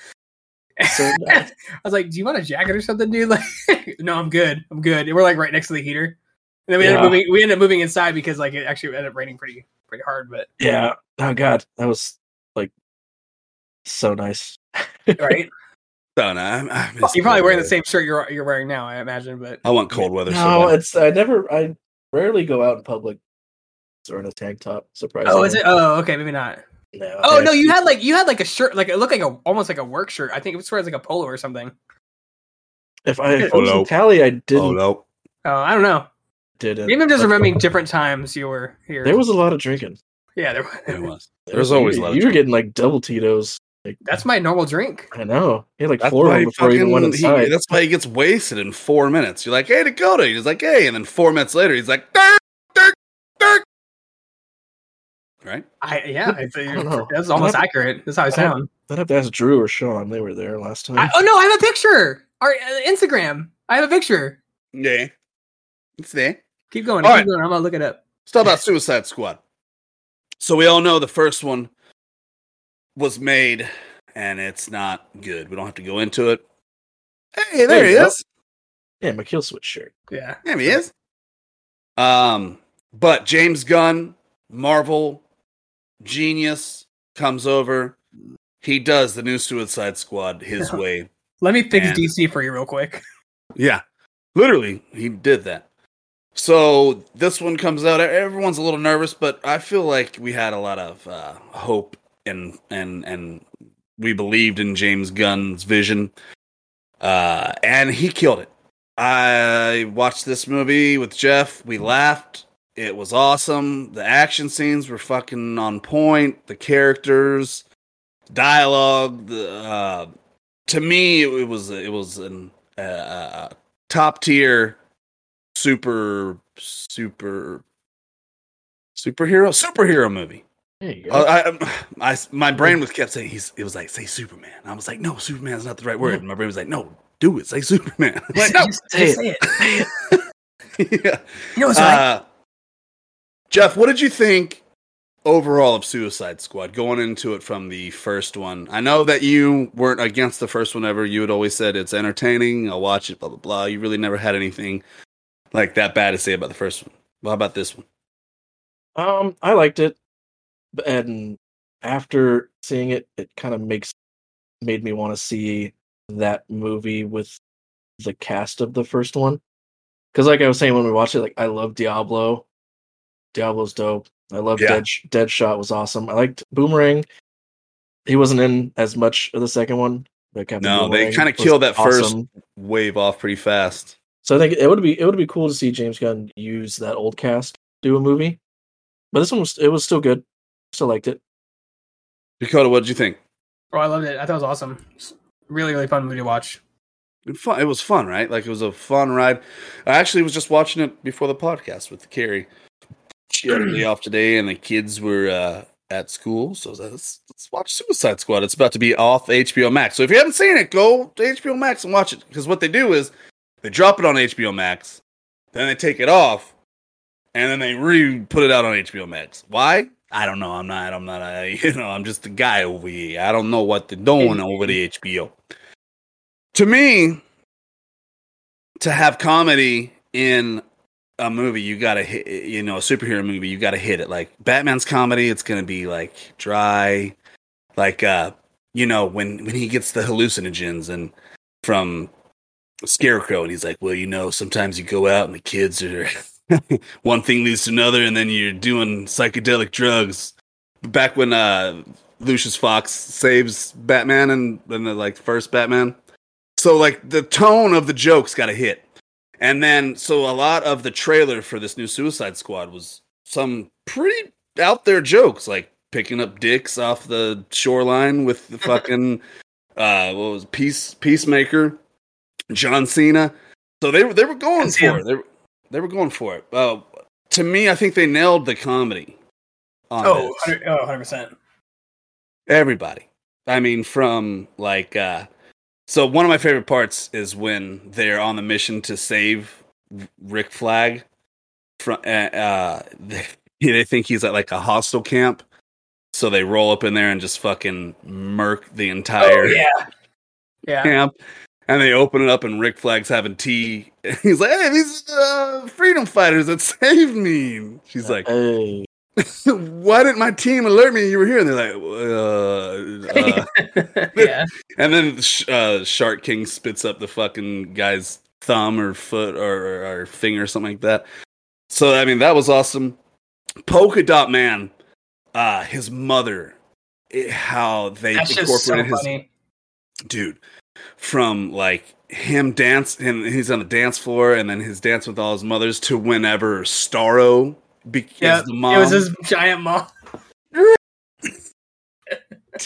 Speaker 2: So nice.
Speaker 3: I was like, "Do you want a jacket or something, dude?" Like, no, I'm good. I'm good. And we're like right next to the heater. And then we ended up moving. We ended up moving inside because like it actually ended up raining pretty pretty hard. But
Speaker 2: Yeah. Oh God, that was like so nice.
Speaker 3: right,
Speaker 1: don't know. I, I miss
Speaker 3: you're probably
Speaker 1: cold
Speaker 3: wearing the same shirt you're you're wearing now, I imagine. But
Speaker 1: I want cold weather. so
Speaker 2: No,
Speaker 1: bad.
Speaker 2: it's I never I rarely go out in public or in a tank top. Surprisingly.
Speaker 3: oh, is it? Oh, okay, maybe not.
Speaker 2: No.
Speaker 3: Oh no, you had like you had like a shirt, like it looked like a almost like a work shirt. I think it was sort of like a polo or something.
Speaker 2: If I, if
Speaker 1: Oh,
Speaker 2: I was
Speaker 1: no.
Speaker 2: in Cali, I didn't.
Speaker 1: Oh no.
Speaker 3: Oh, I don't know.
Speaker 2: Didn't.
Speaker 3: Maybe I'm just
Speaker 2: but
Speaker 3: remembering different times you were here.
Speaker 2: There was a lot of drinking.
Speaker 3: yeah, there.
Speaker 1: It
Speaker 3: was.
Speaker 1: There was. There's always a
Speaker 2: you,
Speaker 1: lot. Of
Speaker 2: You were getting like double Tito's. Like
Speaker 3: That's my normal drink.
Speaker 2: I know. He had like
Speaker 1: That's
Speaker 2: four of
Speaker 1: why,
Speaker 2: them
Speaker 1: he
Speaker 2: before he even went
Speaker 1: fucking- he-
Speaker 2: inside.
Speaker 1: that's why he gets wasted in four minutes. You're like, hey, Dakota. He's like, hey. And then four minutes later, he's like, Dirk, Dirk, Dirk. Right?
Speaker 3: I yeah, it's,
Speaker 2: don't
Speaker 3: that's almost
Speaker 2: have-
Speaker 3: accurate. That's how I
Speaker 2: I
Speaker 3: sound.
Speaker 2: I'd have to ask Drew or Sean. They were there last time.
Speaker 3: I, oh no, I have a picture. Our uh, Instagram. I have a picture.
Speaker 1: Yeah. It's there.
Speaker 3: Keep going.
Speaker 1: All
Speaker 3: keep
Speaker 1: right.
Speaker 3: going. I'm gonna look it up.
Speaker 1: Let's talk about Suicide Squad. So we all know the first one was made, and it's not good. We don't have to go into it. Hey, there,
Speaker 2: There
Speaker 1: he
Speaker 2: you go.
Speaker 1: is.
Speaker 2: yeah, my kill switch shirt.
Speaker 3: Yeah.
Speaker 1: There he is. Um, but James Gunn, Marvel, genius, comes over. He does the new Suicide Squad his way.
Speaker 3: Let me fix
Speaker 1: And-
Speaker 3: DC for you real quick.
Speaker 1: Yeah, literally, he did that. So this one comes out. Everyone's a little nervous, but I feel like we had a lot of uh, hope and and and we believed in James Gunn's vision, uh, and he killed it. I watched this movie with Jeff. We laughed. It was awesome. The action scenes were fucking on point. The characters, dialogue. The uh, to me, it was it was an uh, top tier, super super superhero superhero movie.
Speaker 2: There.
Speaker 1: Uh, I, I, my brain was kept saying he's. It was like say Superman. I was like, no, Superman's not the right word. And my brain was like, no, do it, say Superman. I'm like, no,
Speaker 2: say
Speaker 3: say
Speaker 2: it.
Speaker 3: it.
Speaker 1: yeah.
Speaker 3: You know, it's right.
Speaker 1: Uh, Jeff, what did you think overall of Suicide Squad going into it from the first one? I know that you weren't against the first one ever. You had always said it's entertaining. I'll watch it. Blah blah blah. You really never had anything like that bad to say about the first one. Well, how about this one?
Speaker 2: Um, I liked it, b- and after seeing it, it kind of makes made me want to see that movie with the cast of the first one. Because, like I was saying when we watched it, like I love Diablo. Diablo's dope. I love
Speaker 1: Yeah.
Speaker 2: Dead Deadshot was awesome. I liked Boomerang. He wasn't in as much of the second one. But Captain
Speaker 1: No, they kinda killed that first- Wave off pretty fast.
Speaker 2: So I think it would be it would be cool to see James Gunn use that old cast do a movie. But this one was it was still good. Still liked it.
Speaker 1: Dakota, what did you think?
Speaker 3: Oh, I loved it. I thought it was awesome. It's really, really fun movie to watch.
Speaker 1: It, fun, it was fun, right? Like it was a fun ride. I actually was just watching it before the podcast with Carrie. She had a day off today, and the kids were uh, at school. So I was like, let's, let's watch Suicide Squad. It's about to be off HBO Max. So if you haven't seen it, go to HBO Max and watch it. Because what they do is they drop it on HBO Max, then they take it off, and then they re put it out on HBO Max. Why? I don't know. I'm not. I'm not. A, you know. I'm just a guy over here. I don't know what they're doing over the HBO. To me, to have comedy in a movie, you gotta hit. You know, a superhero movie, you gotta hit it. Like Batman's comedy, it's gonna be like dry, like uh, you know, when when he gets the hallucinogens and from Scarecrow, and he's like, well, you know, sometimes you go out and the kids are one thing leads to another, and then you're doing psychedelic drugs. Back when uh, Lucius Fox saves Batman and in the like first Batman, so like the tone of the jokes got a hit, and then so a lot of the trailer for this new Suicide Squad was some pretty out there jokes, like picking up dicks off the shoreline with the fucking uh what was it, peace peacemaker, John Cena. So they were they were going for it. They were, they were going for it. Uh, to me, I think they nailed the comedy. On
Speaker 3: Oh,
Speaker 1: this.
Speaker 3: 100, oh, 100%.
Speaker 1: everybody. I mean, from like, uh, so one of my favorite parts is when they're on the mission to save Rick Flag. From uh, uh, they, they think he's at like a hostile camp, so they roll up in there and just fucking murk the entire
Speaker 3: Oh, yeah. Yeah.
Speaker 1: camp. And they open it up, and Rick Flag's having tea. He's like, "Hey, these uh, freedom fighters that saved me." She's like,
Speaker 2: Hey,
Speaker 1: "Why didn't my team alert me you were here?" And they're like, uh, uh.
Speaker 3: yeah.
Speaker 1: And then uh, Shark King spits up the fucking guy's thumb or foot or, or, or finger or something like that. So I mean that was awesome. Polka Dot Man, uh, his mother, it- how they
Speaker 3: That's just so
Speaker 1: incorporated his
Speaker 3: funny.
Speaker 1: dude from like him dance and he's on the dance floor and then his dance with all his mothers to whenever Starro be-
Speaker 3: Yeah.
Speaker 1: the mom.
Speaker 3: It was his giant mom.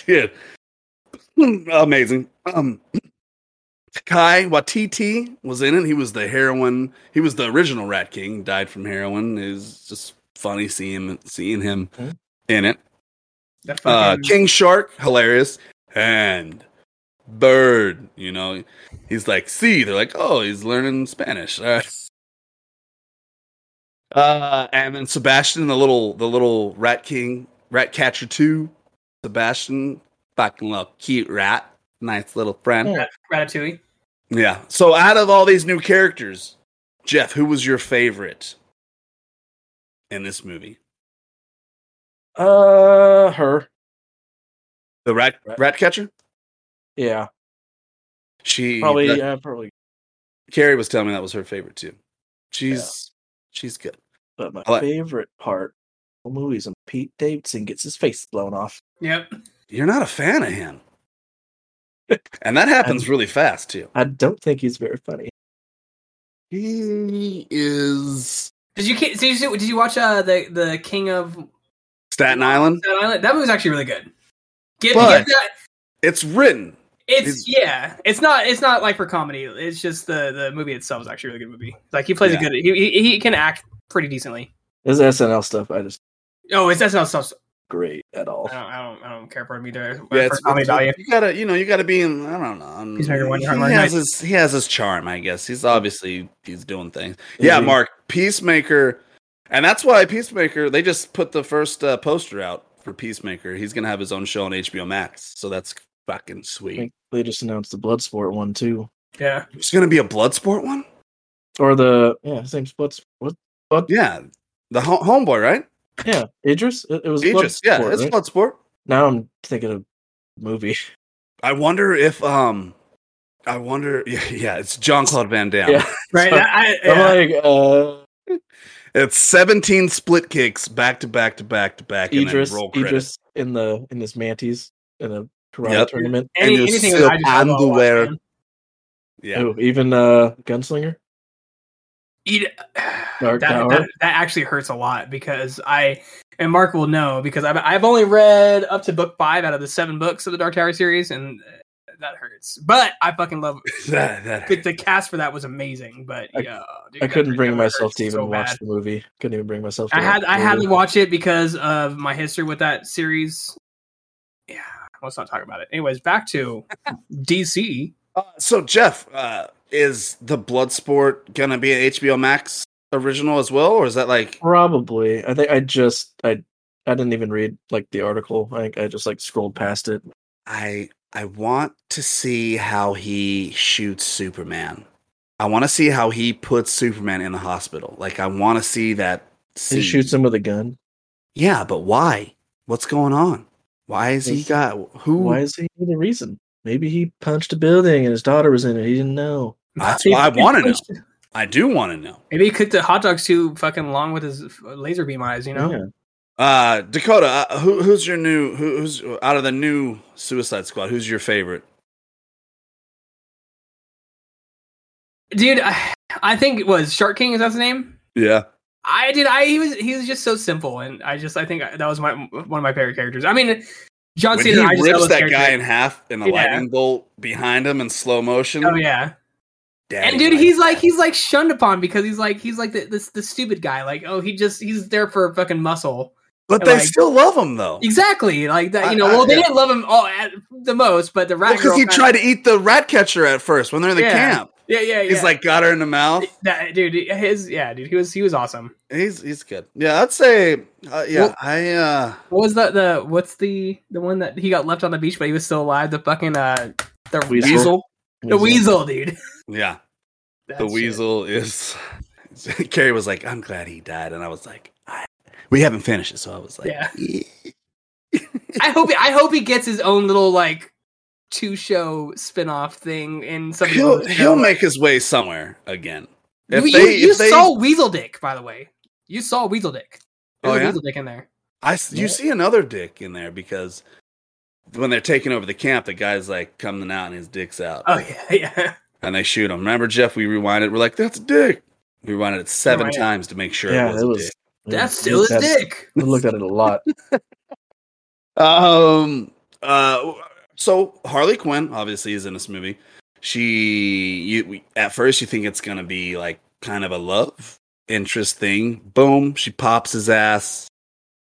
Speaker 1: Dude. Amazing. Um Kai Waititi was in it. He was the heroin. He was the original Rat King. Died from heroin. It was just funny seeing seeing him
Speaker 2: Hmm.
Speaker 1: in it. Uh, King Shark, hilarious. And Bird, you know, he's like, see, they're like, oh, he's learning Spanish. All right. Uh, and then Sebastian, the little, the little Rat King, Rat Catcher two, Sebastian, fucking little cute rat, nice little friend.
Speaker 2: Yeah.
Speaker 3: Ratatouille.
Speaker 1: Yeah. So out of all these new characters, Jeff, who was your favorite in this movie?
Speaker 2: uh, her.
Speaker 1: The rat,
Speaker 2: Rat-
Speaker 1: rat catcher.
Speaker 2: Yeah,
Speaker 1: She
Speaker 2: probably.
Speaker 1: that-
Speaker 2: Yeah, probably.
Speaker 1: Carrie was telling me that was her favorite too. She's she's good.
Speaker 2: But my
Speaker 1: like-
Speaker 2: favorite part of the movie is when Pete Davidson gets his face blown off.
Speaker 3: Yep.
Speaker 1: You're not a fan of him, and that happens really fast too.
Speaker 2: I don't think he's very funny.
Speaker 1: He is
Speaker 3: Did you did you did you watch uh the the King of
Speaker 1: Staten Island.
Speaker 3: Staten Island? That movie's actually really good. Get,
Speaker 1: But-
Speaker 3: get that.
Speaker 1: It's written.
Speaker 3: It's
Speaker 1: He's-
Speaker 3: yeah. It's not. It's not like for comedy. It's just the the movie itself is actually a really good movie. Like he plays
Speaker 1: Yeah.
Speaker 3: a good. He, he he can act pretty decently.
Speaker 2: His SNL stuff, I just
Speaker 3: Oh, it's SNL stuff.
Speaker 2: great at all.
Speaker 3: I don't, I don't. I don't care for him either.
Speaker 1: Yeah,
Speaker 3: for
Speaker 1: it's,
Speaker 3: comedy
Speaker 1: it's-
Speaker 3: value.
Speaker 1: you gotta, you know, you gotta be in. I don't know.
Speaker 3: Peacemaker one,
Speaker 1: he,
Speaker 3: Knock
Speaker 1: has his, he has his charm, I guess. He's obviously he's doing things. Yeah,
Speaker 2: Mhm.
Speaker 1: Mark Peacemaker, and that's why Peacemaker. They just put the first uh, poster out for Peacemaker. He's gonna have his own show on HBO Max, so that's fucking
Speaker 2: I
Speaker 1: sweet.
Speaker 2: think they just announced the Bloodsport one too,
Speaker 3: Yeah.
Speaker 1: It's gonna be a Bloodsport one.
Speaker 2: or the yeah, same name's Bloodsport. What?
Speaker 1: Yeah, the ho- homeboy, right?
Speaker 2: Yeah, Idris. It, it was
Speaker 1: Aegis. Yeah, it's
Speaker 2: right?
Speaker 1: Bloodsport.
Speaker 2: Now I'm thinking of movie.
Speaker 1: I wonder if um, I wonder. Yeah, yeah it's John Claude Van Damme.
Speaker 2: Yeah.
Speaker 3: Right.
Speaker 2: So,
Speaker 3: I,
Speaker 2: I'm
Speaker 3: yeah.
Speaker 2: like, uh,
Speaker 1: It's 17 split kicks back to back to back to back, and
Speaker 2: Idris,
Speaker 1: then roll.
Speaker 2: Idris in the in his mantis in a karate
Speaker 1: Yep.
Speaker 2: tournament.
Speaker 3: Any,
Speaker 1: and your
Speaker 3: anything
Speaker 1: silk
Speaker 3: with Idris Elba,
Speaker 1: underwear. Yeah,
Speaker 2: Oh, even uh, Gunslinger.
Speaker 3: You-
Speaker 2: Dark
Speaker 3: that,
Speaker 2: Tower?
Speaker 3: that that actually hurts a lot because I and Mark will know because I've I've only read up to book five out of the seven books of the Dark Tower series, and uh, that hurts. But I fucking love
Speaker 1: that, that
Speaker 3: the, the cast for that was amazing. But
Speaker 2: I-
Speaker 3: yeah, dude,
Speaker 2: I couldn't bring myself to even
Speaker 3: so
Speaker 2: watch
Speaker 3: bad.
Speaker 2: the movie. Couldn't even bring myself. to
Speaker 3: I had
Speaker 2: watch
Speaker 3: I had to watch it because of my history with that series. Yeah, let's not talk about it. Anyways, back to DC.
Speaker 1: Uh, so Jeff, uh, is the Bloodsport gonna be an HBO Max original as well, or is that like
Speaker 2: Probably. I think I just I I didn't even read like the article. I I just like scrolled past it.
Speaker 1: I I want to see how he shoots Superman. I want to see how he puts Superman in the hospital. Like I want to see that.
Speaker 2: He shoots him with a gun.
Speaker 1: Yeah, but why? What's going on? Why is he got who?
Speaker 2: Why is he the reason? Maybe he punched a building and his daughter was in it. He didn't know.
Speaker 1: That's what I want to know. I do want to know.
Speaker 3: Maybe he cooked the hot dogs too fucking long with his laser beam eyes. You know.
Speaker 2: Yeah.
Speaker 1: Uh, Dakota, uh, who, who's your new? Who, who's out of the new Suicide Squad? Who's your favorite?
Speaker 3: dude I, I think it was shark king is that his name
Speaker 1: Yeah,
Speaker 3: i did i he was he was just so simple and i just i think that was my one of my favorite characters i mean john
Speaker 1: when
Speaker 3: cena
Speaker 1: he
Speaker 3: I just
Speaker 1: rips that guy in half in a
Speaker 3: Yeah.
Speaker 1: lightning bolt behind him in slow motion.
Speaker 3: oh yeah
Speaker 1: Daddy
Speaker 3: and dude he's like he's like shunned upon because he's like he's like the, this the stupid guy like oh he just he's there for fucking muscle
Speaker 1: but they
Speaker 3: like-
Speaker 1: still love him though.
Speaker 3: exactly like that you know
Speaker 1: I-
Speaker 3: well they
Speaker 1: yeah.
Speaker 3: didn't love him all at the most but the rat
Speaker 1: because
Speaker 3: girl
Speaker 1: he tried to eat the rat catcher at first when they're in the
Speaker 3: Yeah.
Speaker 1: camp.
Speaker 3: Yeah yeah yeah
Speaker 1: He's like got her in the mouth.
Speaker 3: that, dude his yeah dude he was he was awesome
Speaker 1: He's he's good. Yeah, I'd say. Uh, yeah,
Speaker 3: Well-
Speaker 1: I. uh
Speaker 3: What was the the what's the the one that he got left on the beach but he was still alive? The fucking uh the
Speaker 2: Weasel.
Speaker 1: Weasel.
Speaker 3: the weasel, dude.
Speaker 1: Yeah,
Speaker 3: That
Speaker 1: the
Speaker 3: shit.
Speaker 1: weasel is. Carrie was like, "I'm glad he died," and I was like, I, "We haven't finished it," so I was like,
Speaker 3: Yeah. I hope I hope he gets his own little like two show spin off thing in some.
Speaker 1: he'll he'll make his way somewhere again."
Speaker 3: You,
Speaker 1: If
Speaker 3: you,
Speaker 1: they,
Speaker 3: you
Speaker 1: if they,
Speaker 3: saw Weasel Dick, by the way. You saw Weasel Dick. There's
Speaker 1: Oh,
Speaker 3: a
Speaker 1: yeah?
Speaker 3: Weasel Dick in there.
Speaker 1: I s- you see another dick in there because when they're taking over the camp, the guy's like coming out and his dick's out,
Speaker 3: Oh yeah, yeah.
Speaker 1: and they shoot him. Remember, Jeff? We rewinded. We're like, "That's a dick." We rewinded it seven
Speaker 3: Right.
Speaker 1: times to make sure
Speaker 2: Yeah,
Speaker 1: it was
Speaker 2: it
Speaker 1: a
Speaker 2: was.
Speaker 1: dick.
Speaker 3: That's still his dick.
Speaker 2: I looked at it a lot.
Speaker 1: Um. Uh. So Harley Quinn obviously is in this movie. She, you we, at first you think it's gonna be like kind of a love interest thing. Boom, she pops his ass.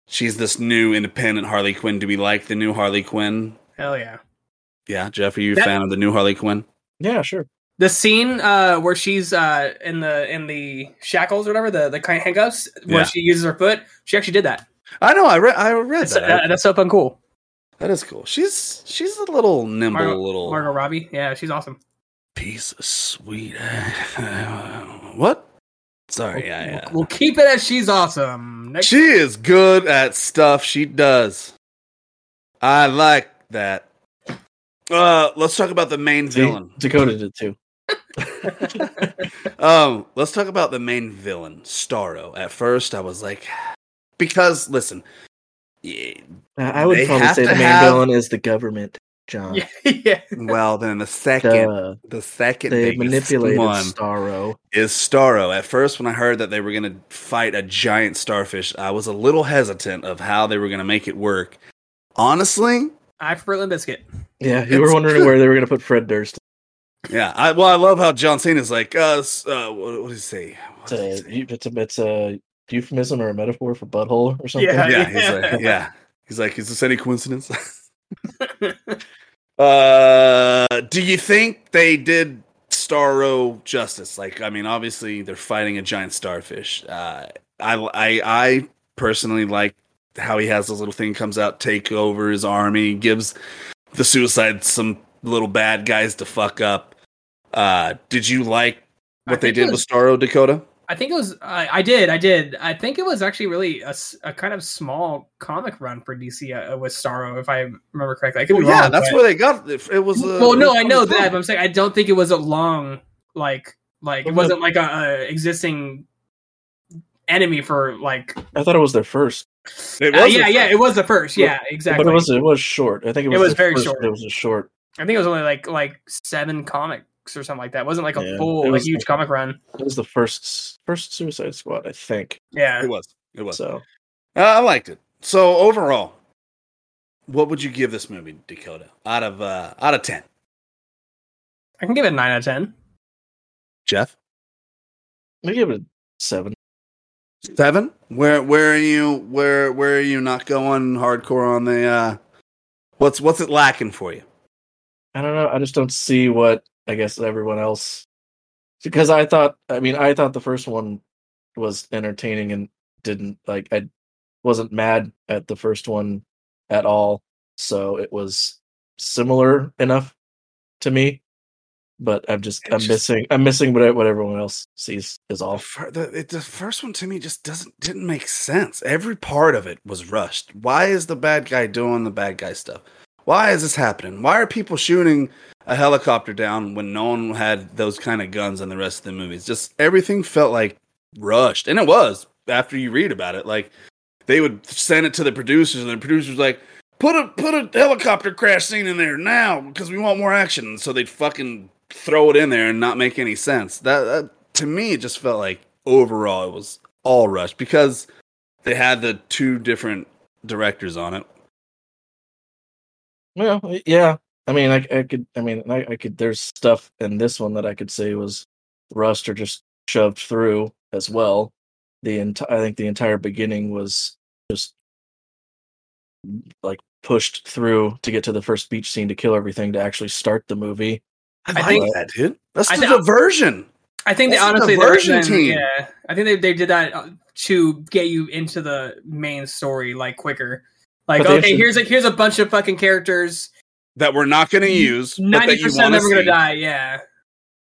Speaker 1: She's this new independent Harley Quinn. Do we like the new Harley Quinn?
Speaker 3: Hell yeah.
Speaker 1: Yeah, Jeff, are you a
Speaker 3: That-
Speaker 1: fan of the new Harley Quinn?
Speaker 2: Yeah, sure.
Speaker 3: The scene uh, where she's uh, in the in the shackles or whatever, the the handcuffs, where
Speaker 1: Yeah.
Speaker 3: she uses her foot, she actually did that.
Speaker 1: I know. I read. I read
Speaker 3: That's,
Speaker 1: that.
Speaker 3: uh, that's so fun, cool.
Speaker 1: That is cool. She's she's a little nimble,
Speaker 3: Margot,
Speaker 1: little
Speaker 3: Margot Robbie, yeah, she's awesome.
Speaker 1: piece of sweet. what? Sorry.
Speaker 3: We'll,
Speaker 1: Yeah, yeah.
Speaker 3: we'll, we'll keep it as she's awesome. Next,
Speaker 1: She is good at stuff she does. I like that. Uh, let's talk about the main
Speaker 2: See,
Speaker 1: villain.
Speaker 2: Dakota did too.
Speaker 1: Um, let's talk about the main villain, Starro. At first, I was like, because listen, yeah,
Speaker 2: I I would
Speaker 1: They
Speaker 2: probably say the main
Speaker 1: have-
Speaker 2: villain is the government, John.
Speaker 3: yeah, yeah.
Speaker 1: well, then the second,
Speaker 2: Duh.
Speaker 1: the second
Speaker 2: They
Speaker 1: biggest
Speaker 2: manipulated
Speaker 1: one
Speaker 2: Starro.
Speaker 1: is Starro. At first, when I heard that they were going to fight a giant starfish, I was a little hesitant of how they were going to make it work. Honestly,
Speaker 3: I prefer Limp Bizkit.
Speaker 2: Yeah, you were wondering where they were going to put Fred Durst.
Speaker 1: yeah. I well, I love how John Cena's like, uh, s- uh what, what did he say? What
Speaker 2: It's
Speaker 1: did he
Speaker 2: a,
Speaker 1: say?
Speaker 2: it's a, it's a euphemism or a metaphor for butthole or something.
Speaker 3: Yeah.
Speaker 1: yeah, he's like, yeah. He's like, is this any coincidence? uh, do you think they did Starro justice? Like, I mean, obviously they're fighting a giant starfish. Uh, I, I, I personally like how he has this little thing comes out, take over his army, gives the suicide some little bad guys to fuck up. Uh, did you like what they did
Speaker 3: was-
Speaker 1: with Starro Dakota?
Speaker 3: I think it was. I, I did. I did. I think it was actually really a, s- a kind of small comic run for DC uh, with Starro, if I remember correctly. I could be
Speaker 1: Well, yeah, that's
Speaker 3: but-
Speaker 1: where they got it. It was. Uh,
Speaker 3: well, no,
Speaker 1: it
Speaker 3: I know that, but I'm saying I don't think it was a long, like, like it wasn't like a, a existing enemy for like.
Speaker 2: I thought it was their first,
Speaker 1: It
Speaker 3: Uh, yeah,
Speaker 1: the
Speaker 3: yeah, it was the first. Yeah, exactly.
Speaker 2: but it was it was short. I think it was,
Speaker 3: It was very
Speaker 2: first,
Speaker 3: short.
Speaker 2: It was a short.
Speaker 3: I think it was only like like seven comic arcs or something like that. It wasn't like a
Speaker 2: Yeah,
Speaker 3: full,
Speaker 2: it
Speaker 3: like huge
Speaker 2: like-
Speaker 3: comic run.
Speaker 2: It was the first first Suicide Squad, I think.
Speaker 3: Yeah.
Speaker 1: It was. It was.
Speaker 2: So
Speaker 1: Uh, I liked it. So overall, what would you give this movie, Dakota? Out of uh, out of ten,
Speaker 3: I can give it a nine out of ten.
Speaker 1: Jeff.
Speaker 2: I give it a seven.
Speaker 1: Seven. Where where are you? Where where are you not going hardcore on the? uh What's what's it lacking for you?
Speaker 2: I don't know. I just don't see what I guess everyone else because I thought I mean I thought the first one was entertaining and didn't like I wasn't mad at the first one at all. So it was similar enough to me. But I'm just
Speaker 1: It
Speaker 2: I'm
Speaker 1: just-
Speaker 2: missing I'm missing what what everyone else sees is all.
Speaker 1: fir- the, it, the first one to me just doesn't didn't make sense. Every part of it was rushed. Why is the bad guy doing the bad guy stuff? Why is this happening? Why are people shooting a helicopter down when no one had those kind of guns in the rest of the movies? Just everything felt like rushed, and it was. After you read about it, like they would send it to the producers, and the producers like put a put a helicopter crash scene in there now because we want more action. So they'd fucking throw it in there and not make any sense. That, that to me, it just felt like overall it was all rushed because they had the two different directors on it.
Speaker 2: Well, yeah. I mean, I, I could. I mean, I, I could. There's stuff in this one that I could say was rust or just shoved through as well. The entire, I think, the entire beginning was just like pushed through to get to the first beach scene to kill everything to actually start the movie.
Speaker 1: I,
Speaker 3: I
Speaker 1: like
Speaker 3: think-
Speaker 1: that, dude. That's the
Speaker 3: thi-
Speaker 1: diversion.
Speaker 3: I think they
Speaker 1: That's the
Speaker 3: honestly, they
Speaker 1: diversion team.
Speaker 3: yeah, I think they, they did that uh, to get you into the main story like quicker. Like,
Speaker 2: But
Speaker 3: okay,
Speaker 2: should-
Speaker 3: here's like here's a bunch of fucking characters.
Speaker 1: That we're not going to use.
Speaker 3: Ninety percent of them are gonna die. Yeah,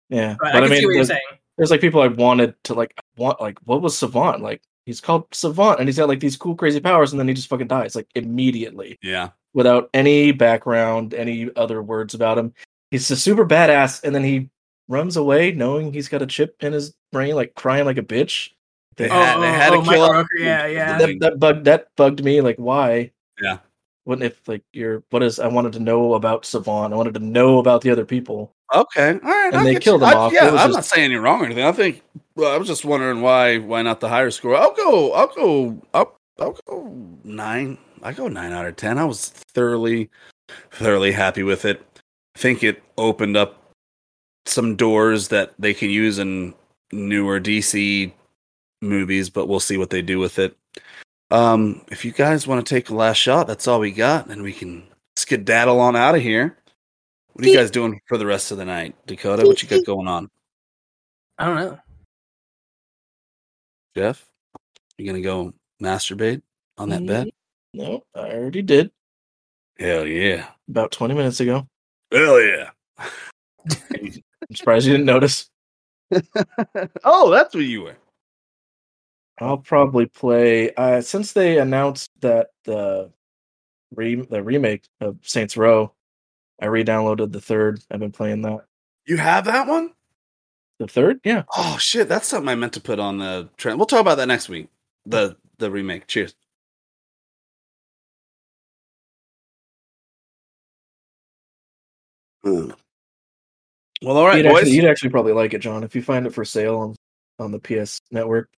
Speaker 2: Yeah,
Speaker 3: but, I can see what you're
Speaker 2: there's,
Speaker 3: saying.
Speaker 2: there's like people I wanted to like want like what was Savant like? He's called Savant and he's got like these cool crazy powers and then he just fucking dies like immediately.
Speaker 1: Yeah.
Speaker 2: without any background, any other words about him. He's a super badass, and then he runs away knowing he's got a chip in his brain, like crying like a bitch.
Speaker 1: They
Speaker 2: Oh,
Speaker 1: had, they oh, had to oh,
Speaker 3: Michael
Speaker 1: kill off-
Speaker 3: Rooker, yeah, yeah.
Speaker 2: That, that bugged that bugged me. Like, why?
Speaker 1: Yeah.
Speaker 2: What if like you're? What is? I wanted to know about Savant. I wanted to know about the other people.
Speaker 1: Okay, all right.
Speaker 2: And
Speaker 1: I'll
Speaker 2: they killed
Speaker 1: you.
Speaker 2: him
Speaker 1: I-
Speaker 2: off.
Speaker 1: Yeah, I'm
Speaker 2: just-
Speaker 1: not saying you're wrong or anything. I think well, I was just wondering why why not the higher score. I'll go. I'll go. I'll, I'll go nine. I go nine out of ten. I was thoroughly thoroughly happy with it. I think it opened up some doors that they can use in newer DC movies, but we'll see what they do with it. Um, if you guys want to take a last shot, that's all we got, and we can skedaddle on out of here. What are you guys doing for the rest of the night, Dakota? What you got going on,
Speaker 3: I don't know.
Speaker 1: Jeff? You gonna go masturbate on that bed?
Speaker 2: No, I already did
Speaker 1: Hell yeah!
Speaker 2: about 20 minutes ago.
Speaker 1: Hell yeah!
Speaker 2: I'm surprised you didn't notice.
Speaker 1: oh, that's what you were.
Speaker 2: I'll probably play uh since they announced that the re- the remake of Saints Row. I re-downloaded the third. I've been playing that.
Speaker 1: You have that one?
Speaker 2: The third, yeah.
Speaker 1: Oh shit! That's something I meant to put on the trend. We'll talk about that next week. The the remake. Cheers. Hmm. Well, all right,
Speaker 2: you'd,
Speaker 1: boys.
Speaker 2: actually, you'd actually probably like it, John, if you find it for sale on on the PS Network.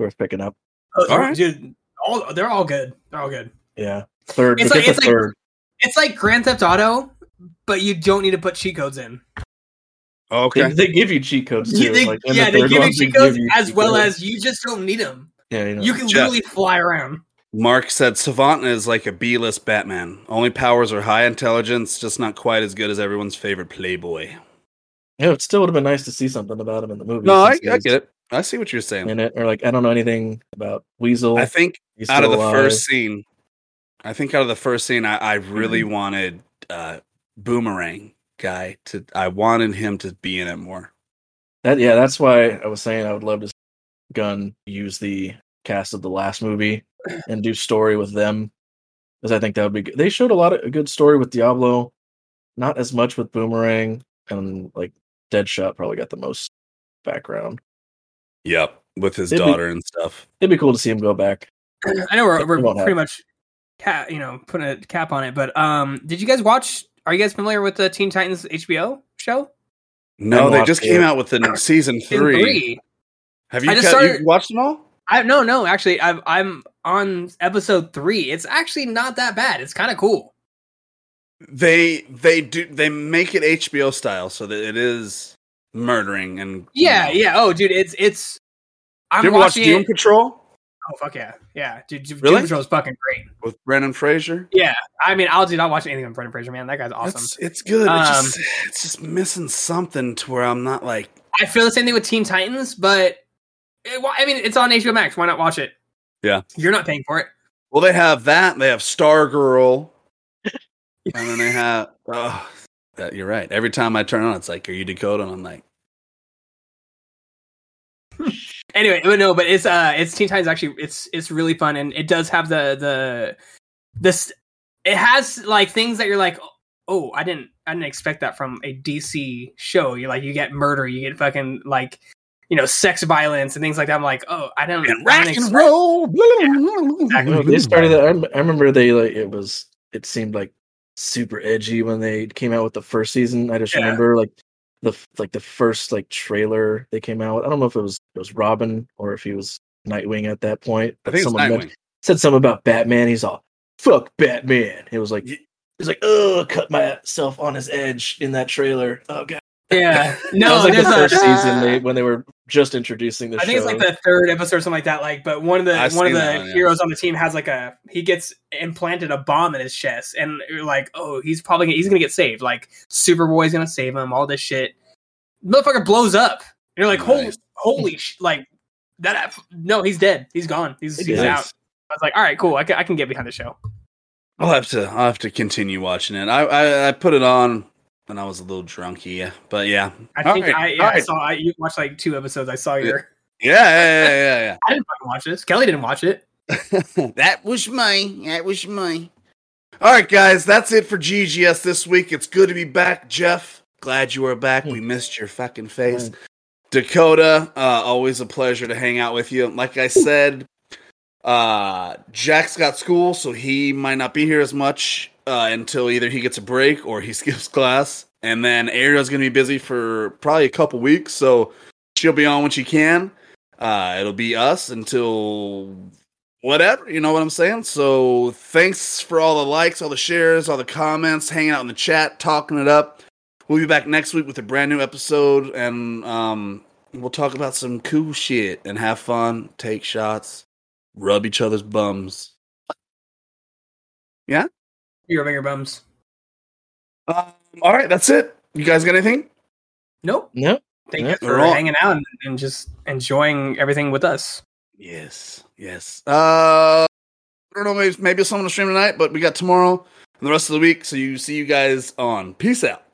Speaker 2: Worth picking up.
Speaker 3: Oh,
Speaker 1: All right.
Speaker 3: dude. All they're all good. They're all good.
Speaker 2: Yeah, third.
Speaker 3: It's like- it's
Speaker 2: the
Speaker 3: like-
Speaker 2: third.
Speaker 3: It's like Grand Theft Auto, but you don't need to put cheat codes in.
Speaker 1: Oh, okay.
Speaker 2: They, they give you cheat codes too.
Speaker 3: You- they-
Speaker 2: like, in the
Speaker 3: yeah, they give you cheat codes
Speaker 2: you
Speaker 3: as
Speaker 2: cheat
Speaker 3: well
Speaker 2: codes.
Speaker 3: as you just don't need them.
Speaker 2: yeah, you know.
Speaker 3: You can
Speaker 1: Jeff.
Speaker 3: literally fly around.
Speaker 1: Mark said Savant is like a B-list Batman. Only powers are high intelligence, just not quite as good as everyone's favorite Playboy.
Speaker 2: Yeah, it still would have been nice to see something about him in the movie.
Speaker 1: No, I, I get it. I see what you're saying.
Speaker 2: In it, or like I don't know anything about Weasel.
Speaker 1: I think out of the
Speaker 2: alive.
Speaker 1: first scene, I think out of the first scene, I, I really wanted uh, Boomerang guy to. I wanted him to be in it more.
Speaker 2: That yeah, that's why I was saying I would love to Gunn use the cast of the last movie and do story with them, because I think that would be good. They showed a lot of a good story with Diablo, not as much with Boomerang, and like Deadshot probably got the most background.
Speaker 1: Yep, with his
Speaker 2: It'd be-
Speaker 1: daughter and stuff.
Speaker 2: It'd be cool to see him go back.
Speaker 3: I know we're, we're pretty
Speaker 2: happen.
Speaker 3: much cap, you know, putting a cap on it. But um, did you guys watch? Are you guys familiar with the Teen Titans HBO show?
Speaker 1: No,
Speaker 2: I
Speaker 1: they
Speaker 2: watched
Speaker 1: just
Speaker 2: it.
Speaker 1: came out with the season
Speaker 3: In
Speaker 1: three.
Speaker 3: three.
Speaker 1: Have you,
Speaker 3: I just
Speaker 1: ca-
Speaker 3: started-
Speaker 1: you watched them all?
Speaker 3: I no no actually I'm I'm on episode three. It's actually not that bad. It's kind of cool.
Speaker 1: They they do they make it HBO style so that it is murdering and
Speaker 3: Yeah
Speaker 1: you know.
Speaker 3: yeah. Oh dude, it's it's. I'm
Speaker 1: Did you ever watch Doom
Speaker 3: it.
Speaker 1: Patrol
Speaker 3: Oh fuck yeah yeah dude. Doom
Speaker 1: Really?
Speaker 3: Patrol is fucking great.
Speaker 1: with Brendan Fraser?
Speaker 3: Yeah, I mean I'll do not watch anything with Brendan Fraser man. That guy's awesome.
Speaker 1: It's it's good. it's,
Speaker 3: Um,
Speaker 1: just, it's just missing something to where I'm not like
Speaker 3: I feel the same thing with Teen Titans, but it, well, I mean it's on HBO Max. Why not watch it?
Speaker 1: Yeah.
Speaker 3: you're not paying for it.
Speaker 1: well they have that they have Stargirl and then they have oh that, you're right. Every time I turn on it's like are you Dakota and I'm like
Speaker 3: anyway, but no, but it's uh, it's Teen Titans actually. It's it's really fun, and it does have the the this. It has like things that you're like, oh, I didn't I didn't expect that from a DC show. You like you get murder, you get fucking like you know sex violence and things like that. I'm like, oh, I didn't.
Speaker 1: and
Speaker 3: I
Speaker 1: rock and
Speaker 3: expect-
Speaker 1: roll.
Speaker 3: Exactly.
Speaker 2: No, they started that. I, I remember they like it was. It seemed like super edgy when they came out with the first season. I just
Speaker 3: Yeah.
Speaker 2: remember like the like the first like trailer they came out. with. I don't know if it was it was Robin or if he was Nightwing at that point.
Speaker 1: I
Speaker 2: but
Speaker 1: think
Speaker 2: someone said something about Batman. He's all fuck Batman. It was like he's like oh cut myself on his edge in that trailer. Oh god.
Speaker 3: Yeah,
Speaker 2: that
Speaker 3: no,
Speaker 2: was like the first
Speaker 3: a,
Speaker 2: season they, when they were just introducing the show.
Speaker 3: I
Speaker 2: show.
Speaker 3: think it's like the third episode or something like that. Like, but one of the
Speaker 1: I've
Speaker 3: one of the
Speaker 1: that one, yeah.
Speaker 3: heroes on the team has like a he gets implanted a bomb in his chest, and you're like, oh, he's probably gonna, he's gonna get saved. Like, Superboy's gonna save him. All this shit, motherfucker blows up. And you're like, holy,
Speaker 1: Nice.
Speaker 3: holy, sh- like that. No, he's dead. He's gone. He's, he's
Speaker 2: Nice.
Speaker 3: out. I was like, all right, cool. I can, I can get behind the show.
Speaker 1: I'll have to I'll have to continue watching it. I I, I put it on when I was a little drunk drunky, but yeah.
Speaker 3: I
Speaker 1: All
Speaker 3: think
Speaker 1: right,
Speaker 3: I, yeah,
Speaker 1: all
Speaker 3: I
Speaker 1: right.
Speaker 3: saw I, you watched like two episodes. I saw your.
Speaker 1: Yeah, yeah, yeah, yeah,
Speaker 3: I didn't fucking watch this. Kelly didn't watch it.
Speaker 1: that was me. That was me. All right, guys, that's it for GGS this week. It's good to be back, Jeff. Glad you were back. We missed your fucking face. Dakota, uh, always a pleasure to hang out with you. Like I said, uh, Jack's got school, so he might not be here as much uh, until either he gets a break or he skips class. And then Ariel's going to be busy for probably a couple weeks, so she'll be on when she can. Uh, it'll be us until whatever, you know what I'm saying? So thanks for all the likes, all the shares, all the comments, hanging out in the chat, talking it up. We'll be back next week with a brand new episode, and um, we'll talk about some cool shit and have fun, take shots, rub each other's bums.
Speaker 3: You're bigger bums.
Speaker 1: Um, all right, that's it. You guys got anything?
Speaker 3: Nope.
Speaker 2: Nope.
Speaker 3: Thank
Speaker 2: Yeah,
Speaker 3: you for
Speaker 1: all-
Speaker 3: hanging out and, and just enjoying everything with us.
Speaker 1: Yes, yes. Uh, I don't know. Maybe maybe someone will stream tonight, but we got tomorrow and the rest of the week. So you see you guys on. Peace out.